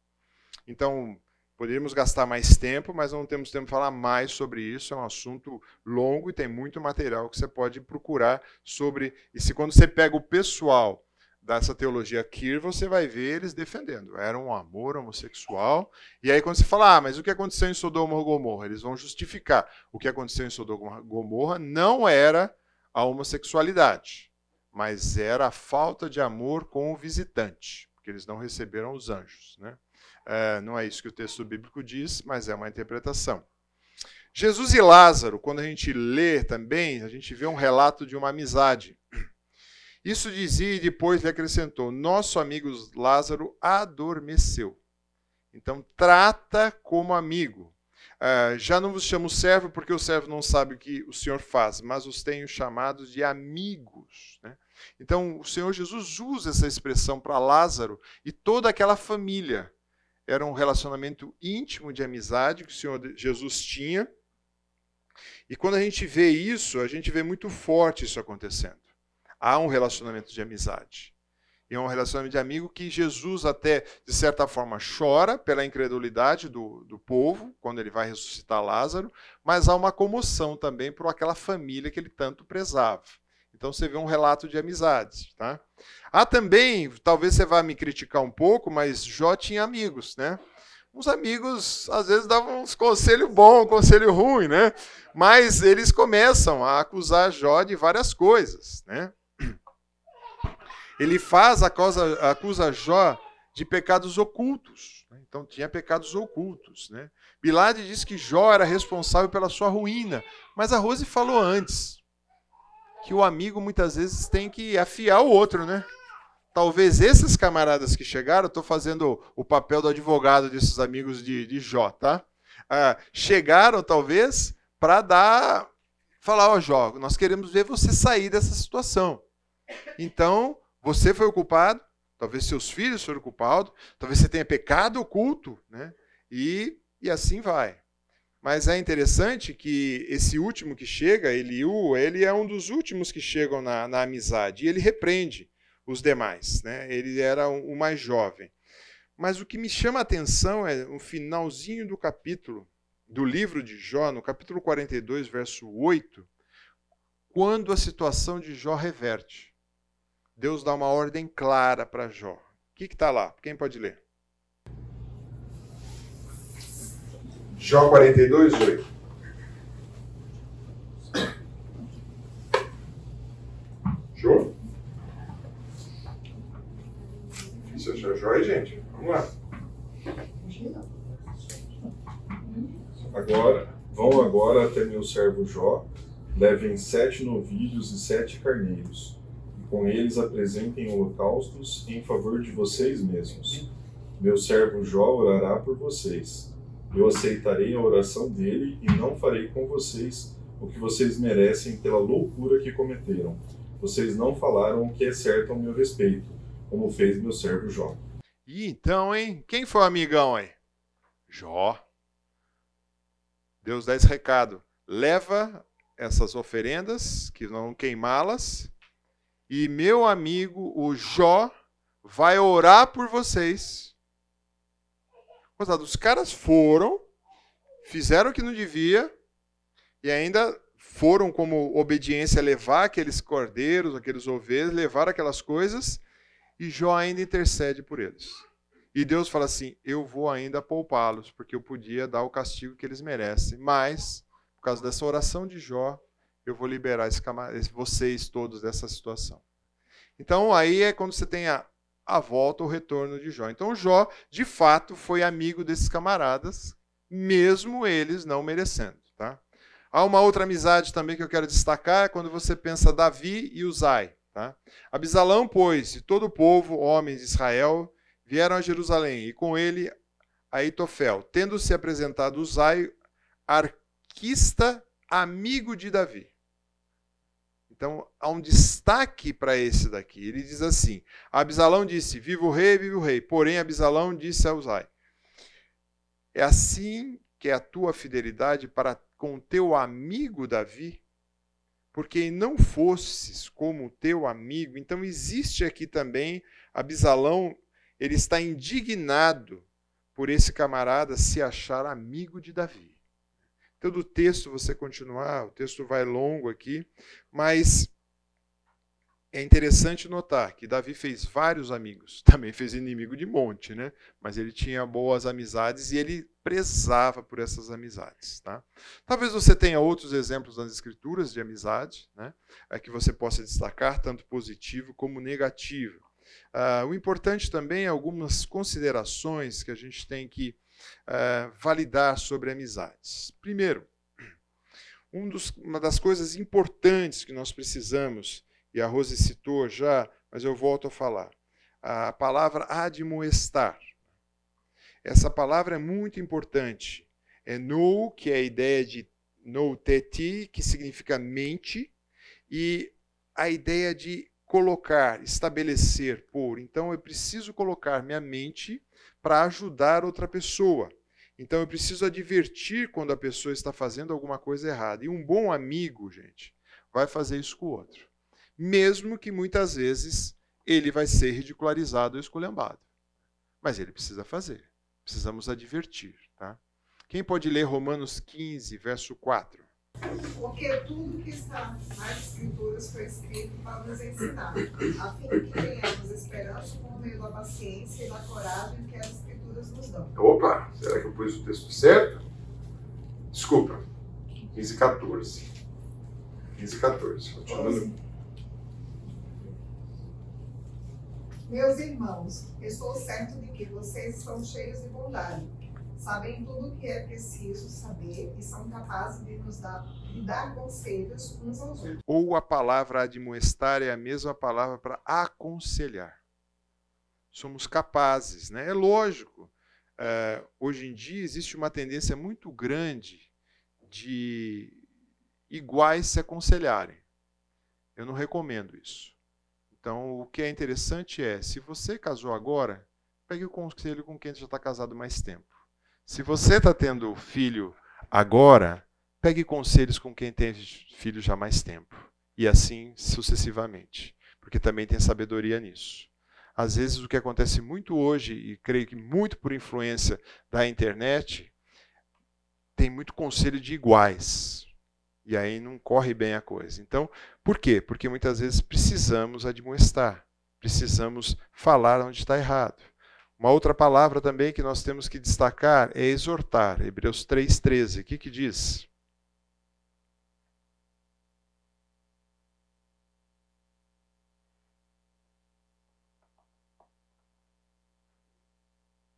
Então, poderíamos gastar mais tempo, mas não temos tempo para falar mais sobre isso. É um assunto longo e tem muito material que você pode procurar sobre. E se quando você pega o pessoal dessa teologia Kir, você vai ver eles defendendo. Era um amor homossexual. E aí, quando você fala, ah, mas o que aconteceu em Sodoma e Gomorra? Eles vão justificar. O que aconteceu em Sodoma e Gomorra não era a homossexualidade, mas era a falta de amor com o visitante, porque eles não receberam os anjos. Né? É, não é isso que o texto bíblico diz, mas é uma interpretação. Jesus e Lázaro, quando a gente lê também, a gente vê um relato de uma amizade. Isso dizia e depois ele acrescentou: Nosso amigo Lázaro adormeceu. Então, trata como amigo. Uh, já não vos chamo servo, porque o servo não sabe o que o Senhor faz, mas os tenho chamados de amigos. Né? Então, o Senhor Jesus usa essa expressão para Lázaro e toda aquela família. Era um relacionamento íntimo de amizade que o Senhor Jesus tinha. E quando a gente vê isso, a gente vê muito forte isso acontecendo. Há um relacionamento de amizade. E é um relacionamento de amigo que Jesus até, de certa forma, chora pela incredulidade do, do povo, quando ele vai ressuscitar Lázaro, mas há uma comoção também por aquela família que ele tanto prezava. Então você vê um relato de amizade. Tá? Há também, talvez você vá me criticar um pouco, mas Jó tinha amigos, né? Uns amigos às vezes davam uns conselho bom, conselho ruim, né? Mas eles começam a acusar Jó de várias coisas, né? Ele faz, acusa, acusa Jó de pecados ocultos. Né? Então tinha pecados ocultos. Né? Bilade diz que Jó era responsável pela sua ruína, mas a Rose falou antes que o amigo muitas vezes tem que afiar o outro, né? Talvez esses camaradas que chegaram, estou fazendo o papel do advogado desses amigos de, de Jó, tá? Ah, chegaram talvez para dar, falar, ó oh, Jó, nós queremos ver você sair dessa situação. Então, você foi o culpado, talvez seus filhos foram culpados, talvez você tenha pecado oculto, né? E, e assim vai. Mas é interessante que esse último que chega, Eliú, ele é um dos últimos que chegam na, na amizade. E ele repreende os demais. Né? Ele era o mais jovem. Mas o que me chama a atenção é o finalzinho do capítulo, do livro de Jó, no capítulo 42, verso 8, quando a situação de Jó reverte. Deus dá uma ordem clara para Jó. O que está lá? Quem pode ler? Jó 42, 8. Show? Difícil achar Jó, gente? Vamos lá. Agora, vão agora até meu servo Jó, levem sete novilhos e sete carneiros com eles apresentem holocaustos em favor de vocês mesmos. Meu servo Jó orará por vocês. Eu aceitarei a oração dele e não farei com vocês o que vocês merecem pela loucura que cometeram. vocês não falaram o que é certo ao meu respeito, como fez meu servo Jó. E então, hein? Quem foi o amigão aí? Jó. Deus dá esse recado. Leva essas oferendas, que não queimá-las, e meu amigo, o Jó, vai orar por vocês. Os caras foram, fizeram o que não devia, e ainda foram como obediência levar aqueles cordeiros, aqueles ovelhas, levar aquelas coisas, e Jó ainda intercede por eles. E Deus fala assim: Eu vou ainda poupá-los, porque eu podia dar o castigo que eles merecem. Mas, por causa dessa oração de Jó, eu vou liberar esse, vocês todos dessa situação. Então, aí é quando você tem a, a volta, o retorno de Jó. Então, Jó, de fato, foi amigo desses camaradas, mesmo eles não merecendo. Tá? Há uma outra amizade também que eu quero destacar, é quando você pensa Davi e Uzai. Tá? Abisalão, pois, e todo o povo, homens de Israel, vieram a Jerusalém, e com ele Aitofel, tendo-se apresentado Uzai, arquista, amigo de Davi. Então, há um destaque para esse daqui. Ele diz assim: Abisalão disse: Viva o rei, viva o rei. Porém, Abisalão disse a Uzai: É assim que é a tua fidelidade para com teu amigo Davi? Porque não fosses como teu amigo. Então, existe aqui também Abisalão ele está indignado por esse camarada se achar amigo de Davi. Então, do texto você continuar, o texto vai longo aqui, mas é interessante notar que Davi fez vários amigos, também fez inimigo de monte, né? Mas ele tinha boas amizades e ele prezava por essas amizades, tá? Talvez você tenha outros exemplos nas escrituras de amizade, né? É que você possa destacar tanto positivo como negativo. Uh, o importante também é algumas considerações que a gente tem que uh, validar sobre amizades. Primeiro, um dos, uma das coisas importantes que nós precisamos, e a Rose citou já, mas eu volto a falar, a palavra admoestar. Essa palavra é muito importante. É no, que é a ideia de no teti, que significa mente, e a ideia de colocar, estabelecer, pôr. Então eu preciso colocar minha mente para ajudar outra pessoa. Então eu preciso advertir quando a pessoa está fazendo alguma coisa errada. E um bom amigo, gente, vai fazer isso com o outro. Mesmo que muitas vezes ele vai ser ridicularizado ou esculhambado. Mas ele precisa fazer. Precisamos advertir, tá? Quem pode ler Romanos 15, verso 4? Porque tudo que está nas Escrituras foi escrito para nos ensinar, a fim de que tenhamos esperança por meio da paciência e da coragem que as Escrituras nos dão. Opa, será que eu pus o texto certo? Desculpa, 15 e 14. 15 e 14, continuando. Meus irmãos, estou certo de que vocês estão cheios de bondade sabem tudo o que é preciso saber e são capazes de nos dar, de dar conselhos uns aos outros. Ou a palavra admoestar é a mesma palavra para aconselhar. Somos capazes, né? É lógico. É, hoje em dia existe uma tendência muito grande de iguais se aconselharem. Eu não recomendo isso. Então, o que é interessante é, se você casou agora, pegue o conselho com quem já está casado mais tempo. Se você está tendo filho agora, pegue conselhos com quem tem filho já há mais tempo. E assim sucessivamente. Porque também tem sabedoria nisso. Às vezes o que acontece muito hoje, e creio que muito por influência da internet, tem muito conselho de iguais. E aí não corre bem a coisa. Então, por quê? Porque muitas vezes precisamos admoestar. Precisamos falar onde está errado. Uma outra palavra também que nós temos que destacar é exortar. Hebreus 3,13. O que, que diz?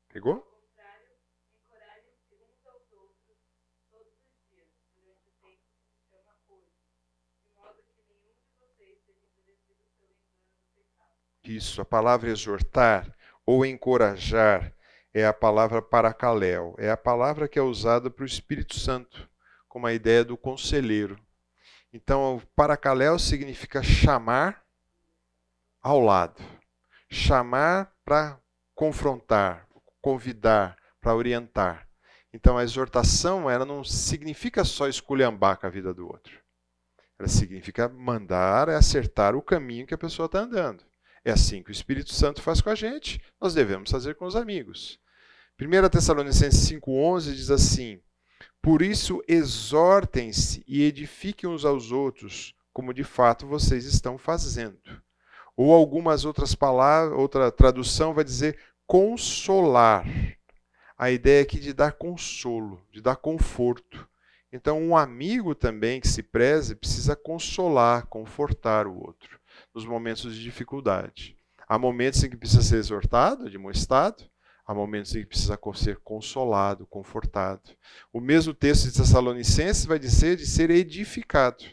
Pegou? Isso, a palavra exortar ou encorajar é a palavra paracaléu, é a palavra que é usada para o Espírito Santo, como a ideia do conselheiro. Então, paracaléu significa chamar ao lado, chamar para confrontar, convidar, para orientar. Então, a exortação ela não significa só esculhambar com a vida do outro. Ela significa mandar acertar o caminho que a pessoa está andando. É assim que o Espírito Santo faz com a gente, nós devemos fazer com os amigos. 1 Tessalonicenses 5,11 diz assim: Por isso exortem-se e edifiquem uns aos outros, como de fato vocês estão fazendo. Ou algumas outras palavras, outra tradução vai dizer consolar. A ideia aqui de dar consolo, de dar conforto. Então, um amigo também que se preze precisa consolar, confortar o outro nos momentos de dificuldade. Há momentos em que precisa ser exortado, admoestado, há momentos em que precisa ser consolado, confortado. O mesmo texto de Tessalonicenses vai dizer de ser edificado.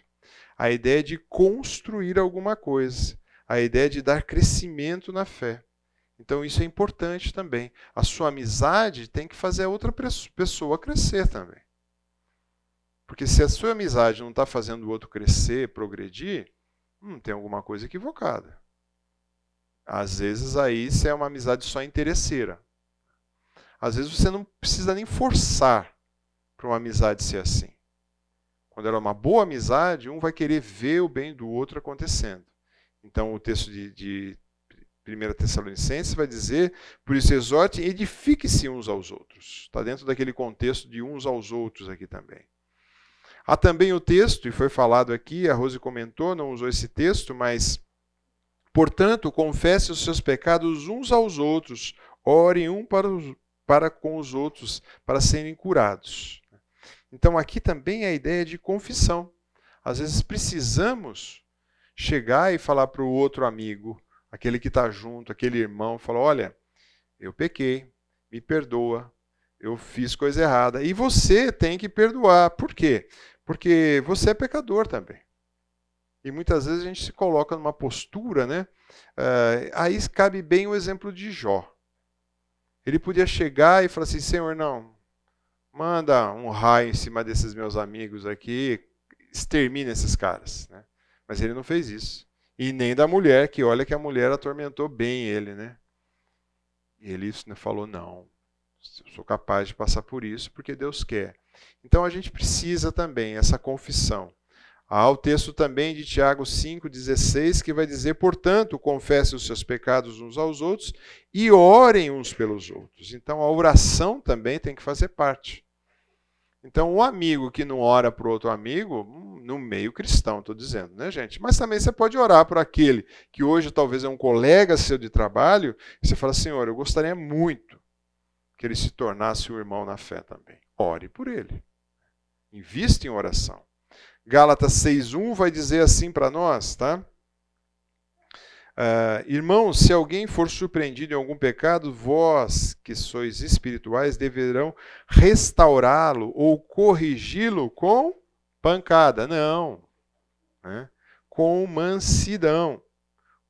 A ideia de construir alguma coisa, a ideia de dar crescimento na fé. Então isso é importante também. A sua amizade tem que fazer a outra pessoa crescer também. Porque se a sua amizade não está fazendo o outro crescer, progredir, hum, tem alguma coisa equivocada. Às vezes aí você é uma amizade só interesseira. Às vezes você não precisa nem forçar para uma amizade ser assim. Quando ela é uma boa amizade, um vai querer ver o bem do outro acontecendo. Então o texto de, de 1 Tessalonicenses vai dizer, por isso exorte, edifique-se uns aos outros. Está dentro daquele contexto de uns aos outros aqui também. Há também o texto, e foi falado aqui, a Rose comentou, não usou esse texto, mas, portanto, confesse os seus pecados uns aos outros, orem um para, os, para com os outros, para serem curados. Então, aqui também é a ideia de confissão. Às vezes precisamos chegar e falar para o outro amigo, aquele que está junto, aquele irmão, falar: olha, eu pequei, me perdoa, eu fiz coisa errada. E você tem que perdoar. Por quê? Porque você é pecador também. E muitas vezes a gente se coloca numa postura, né? Uh, aí cabe bem o exemplo de Jó. Ele podia chegar e falar assim: Senhor, não, manda um raio em cima desses meus amigos aqui, extermina esses caras. Né? Mas ele não fez isso. E nem da mulher, que olha que a mulher atormentou bem ele, né? Ele falou: não, eu sou capaz de passar por isso porque Deus quer. Então a gente precisa também essa confissão. Há o texto também de Tiago 5,16 que vai dizer: portanto, confesse os seus pecados uns aos outros e orem uns pelos outros. Então a oração também tem que fazer parte. Então, um amigo que não ora para outro amigo, hum, no meio cristão, estou dizendo, né, gente? Mas também você pode orar por aquele que hoje talvez é um colega seu de trabalho, e você fala, Senhor, eu gostaria muito que ele se tornasse um irmão na fé também. Ore por ele. Invista em oração. Gálatas 6.1 vai dizer assim para nós, tá? Uh, irmãos, se alguém for surpreendido em algum pecado, vós que sois espirituais deverão restaurá-lo ou corrigi-lo com pancada. Não. Né? Com mansidão.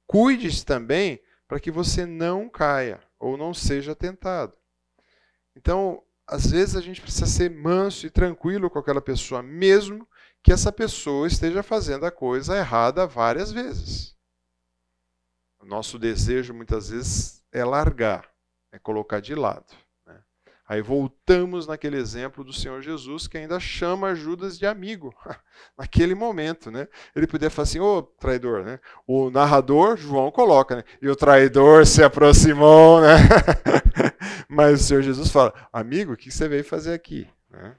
Cuide-se também para que você não caia ou não seja tentado. Então, às vezes a gente precisa ser manso e tranquilo com aquela pessoa, mesmo que essa pessoa esteja fazendo a coisa errada várias vezes. O nosso desejo muitas vezes é largar, é colocar de lado. Aí voltamos naquele exemplo do Senhor Jesus que ainda chama Judas de amigo, naquele momento. Né? Ele podia falar assim: ô traidor. Né? O narrador, João, coloca, né? e o traidor se aproximou. Né? Mas o Senhor Jesus fala: amigo, o que você veio fazer aqui? Né?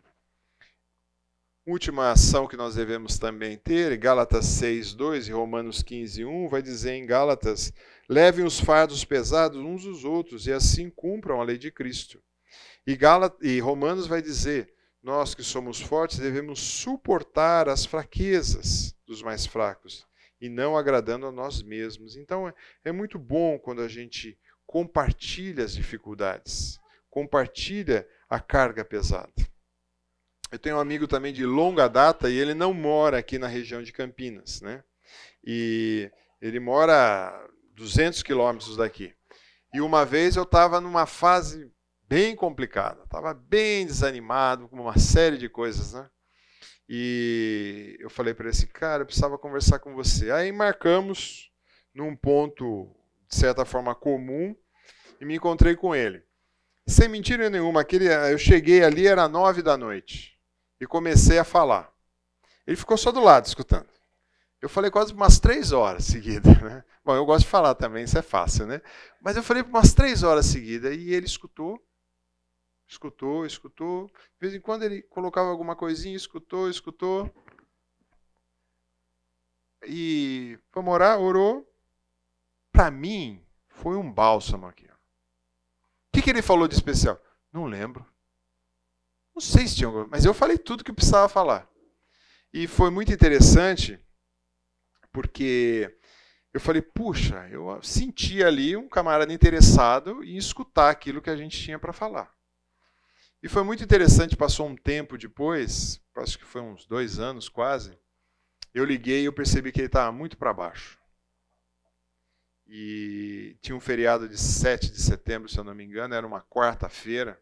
Última ação que nós devemos também ter, Gálatas 6, 2 e Romanos 15, 1, vai dizer em Gálatas: levem os fardos pesados uns dos outros e assim cumpram a lei de Cristo. E, e Romanos vai dizer: nós que somos fortes devemos suportar as fraquezas dos mais fracos e não agradando a nós mesmos. Então é, é muito bom quando a gente compartilha as dificuldades, compartilha a carga pesada. Eu tenho um amigo também de longa data e ele não mora aqui na região de Campinas, né? E ele mora 200 quilômetros daqui. E uma vez eu estava numa fase bem complicada, estava bem desanimado com uma série de coisas, né? E eu falei para ele assim, cara, eu precisava conversar com você. Aí marcamos num ponto, de certa forma, comum, e me encontrei com ele. Sem mentira nenhuma, aquele, eu cheguei ali, era nove da noite, e comecei a falar. Ele ficou só do lado, escutando. Eu falei quase umas três horas seguidas. Né? Bom, eu gosto de falar também, isso é fácil, né? Mas eu falei umas três horas seguidas, e ele escutou, escutou, escutou. De vez em quando ele colocava alguma coisinha, escutou, escutou. E vamos orar, orou. Para mim, foi um bálsamo aqui. O que, que ele falou de especial? Não lembro. Não sei se tinha mas eu falei tudo que precisava falar. E foi muito interessante, porque eu falei, puxa, eu senti ali um camarada interessado em escutar aquilo que a gente tinha para falar. E foi muito interessante, passou um tempo depois, acho que foi uns dois anos quase, eu liguei e eu percebi que ele estava muito para baixo. E tinha um feriado de 7 de setembro, se eu não me engano, era uma quarta-feira.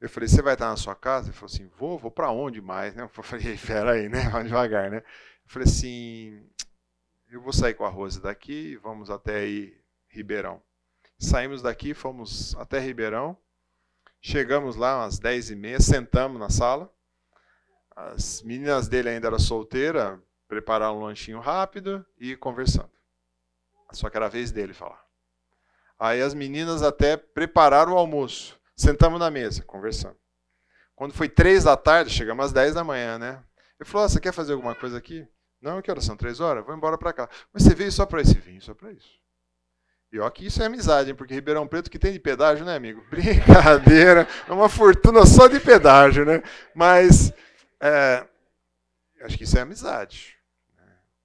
Eu falei, você vai estar na sua casa? Ele falou assim, vou, vou para onde mais? Né? Eu falei, pera aí, né? Vai devagar, né? Eu falei assim, eu vou sair com a Rose daqui e vamos até aí Ribeirão. Saímos daqui, fomos até Ribeirão. Chegamos lá às 10 e meia, sentamos na sala. As meninas dele ainda eram solteiras, prepararam um lanchinho rápido e conversando. Só que era a vez dele falar. Aí as meninas até prepararam o almoço. Sentamos na mesa, conversando. Quando foi três da tarde, chegamos às 10 da manhã, né? Ele falou: Você quer fazer alguma coisa aqui? Não, que horas são? Três horas? Vou embora para cá. Mas você veio só para isso? Vim só para isso. E ó que isso é amizade, hein? porque Ribeirão Preto que tem de pedágio, né, amigo? Brincadeira, é uma fortuna só de pedágio, né? Mas é, acho que isso é amizade.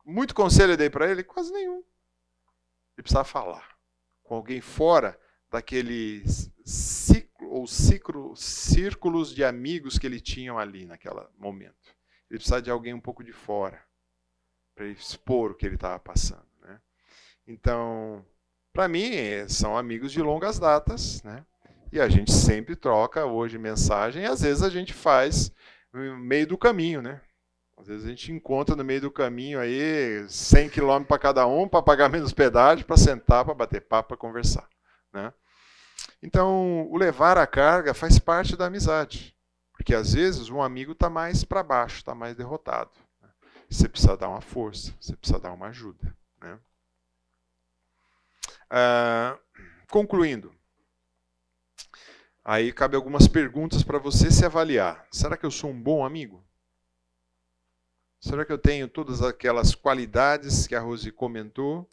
Muito conselho eu dei para ele? Quase nenhum. Ele precisava falar com alguém fora daqueles ciclo ou ciclo, círculos de amigos que ele tinha ali naquele momento. Ele precisava de alguém um pouco de fora para expor o que ele estava passando. Né? Então, para mim, são amigos de longas datas, né? E a gente sempre troca hoje mensagem, e às vezes a gente faz no meio do caminho, né? Às vezes a gente encontra no meio do caminho aí 100 quilômetros para cada um, para pagar menos pedágio, para sentar, para bater papo, para conversar, né? Então, o levar a carga faz parte da amizade, porque às vezes um amigo está mais para baixo, está mais derrotado. Né? Você precisa dar uma força, você precisa dar uma ajuda, né? Ah, concluindo, aí cabe algumas perguntas para você se avaliar. Será que eu sou um bom amigo? Será que eu tenho todas aquelas qualidades que a Rose comentou?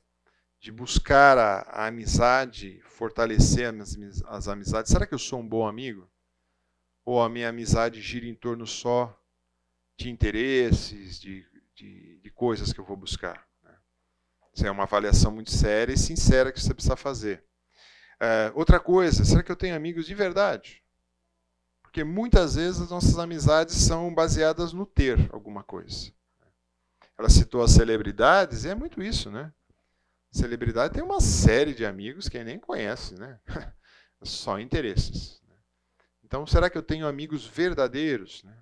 De buscar a, a amizade, fortalecer as, as amizades. Será que eu sou um bom amigo? Ou a minha amizade gira em torno só de interesses, de, de, de coisas que eu vou buscar? Isso é uma avaliação muito séria e sincera que você precisa fazer. É, outra coisa, será que eu tenho amigos de verdade? Porque muitas vezes as nossas amizades são baseadas no ter alguma coisa. Ela citou as celebridades, e é muito isso, né? Celebridade tem uma série de amigos que nem conhece, né? Só interesses. Né? Então, será que eu tenho amigos verdadeiros? Né?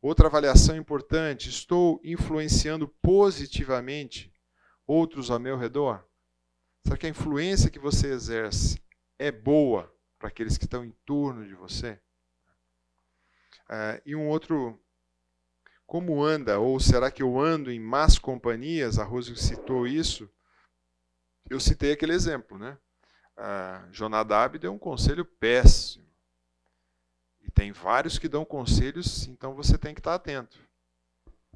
Outra avaliação importante: estou influenciando positivamente outros ao meu redor? Será que a influência que você exerce é boa para aqueles que estão em torno de você? Uh, e um outro, como anda? Ou será que eu ando em más companhias? A Rose citou isso. Eu citei aquele exemplo, né? Uh, Jonadab deu um conselho péssimo. E tem vários que dão conselhos, então você tem que estar atento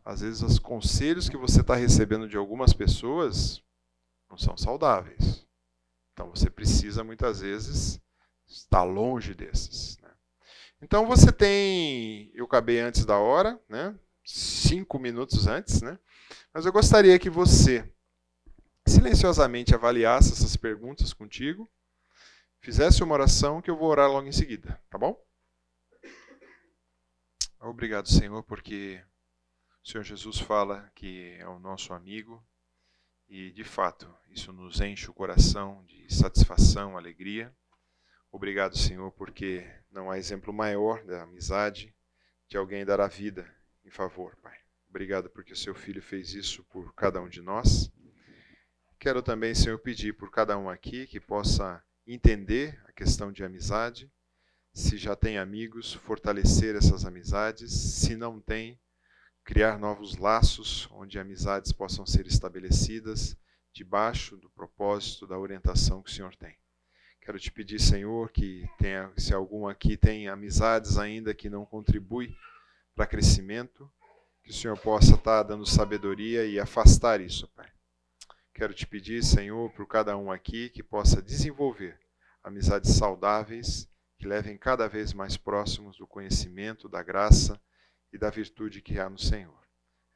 às vezes os conselhos que você está recebendo de algumas pessoas não são saudáveis. Então você precisa muitas vezes estar longe desses. Né? Então você tem, eu acabei antes da hora, né? cinco minutos antes, né? mas eu gostaria que você silenciosamente avaliasse essas perguntas contigo, fizesse uma oração que eu vou orar logo em seguida, tá bom? Obrigado, Senhor, porque o Senhor Jesus fala que é o nosso amigo e, de fato, isso nos enche o coração de satisfação, alegria. Obrigado, Senhor, porque não há exemplo maior da amizade de alguém dar a vida em favor, Pai. Obrigado porque o seu filho fez isso por cada um de nós. Quero também, Senhor, pedir por cada um aqui que possa entender a questão de amizade. Se já tem amigos, fortalecer essas amizades. Se não tem, criar novos laços onde amizades possam ser estabelecidas debaixo do propósito da orientação que o Senhor tem. Quero te pedir, Senhor, que tenha, se algum aqui tem amizades ainda que não contribui para crescimento, que o Senhor possa estar dando sabedoria e afastar isso, Pai. Quero te pedir, Senhor, por cada um aqui que possa desenvolver amizades saudáveis que levem cada vez mais próximos do conhecimento, da graça e da virtude que há no Senhor.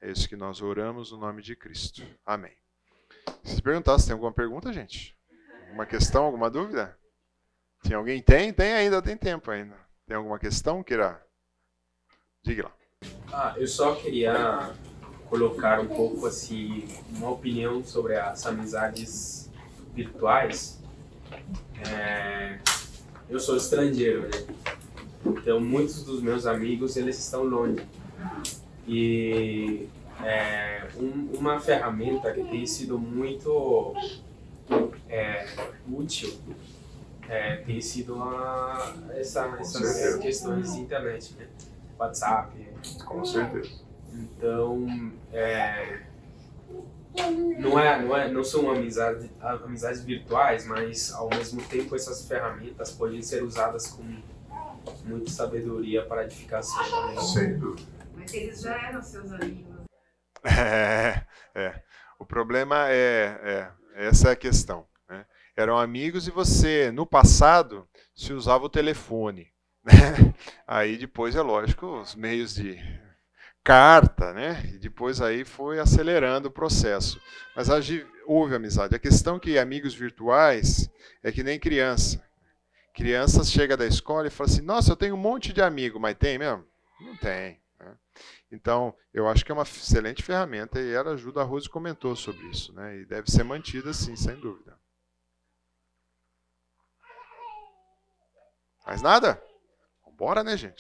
É isso que nós oramos no nome de Cristo. Amém. Se perguntar se tem alguma pergunta, gente? Alguma questão, alguma dúvida? Tem alguém? Tem? Tem ainda, tem tempo ainda. Tem alguma questão, Kira? Diga lá. Ah, eu só queria colocar um pouco assim uma opinião sobre as amizades virtuais. É, eu sou estrangeiro, né? Então muitos dos meus amigos eles estão longe e é, um, uma ferramenta que tem sido muito é, útil é, tem sido a, essa, essas questões de internet, né? WhatsApp. Com certeza. Então, é, não, é, não, é, não são amizades, amizades virtuais, mas ao mesmo tempo essas ferramentas podem ser usadas com muita sabedoria para edificação. Também. Sem dúvida. Mas eles já eram seus amigos. É, é. O problema é, é essa é a questão. Né? Eram amigos e você, no passado, se usava o telefone. Né? Aí depois, é lógico, os meios de carta, né? E depois aí foi acelerando o processo. Mas houve amizade. A questão que amigos virtuais é que nem criança. Crianças chega da escola e fala assim: Nossa, eu tenho um monte de amigo, mas tem mesmo? Não tem. Né? Então, eu acho que é uma excelente ferramenta e ela ajuda. A Rose comentou sobre isso, né? E deve ser mantida, sim, sem dúvida. Mais nada? Bora, né, gente?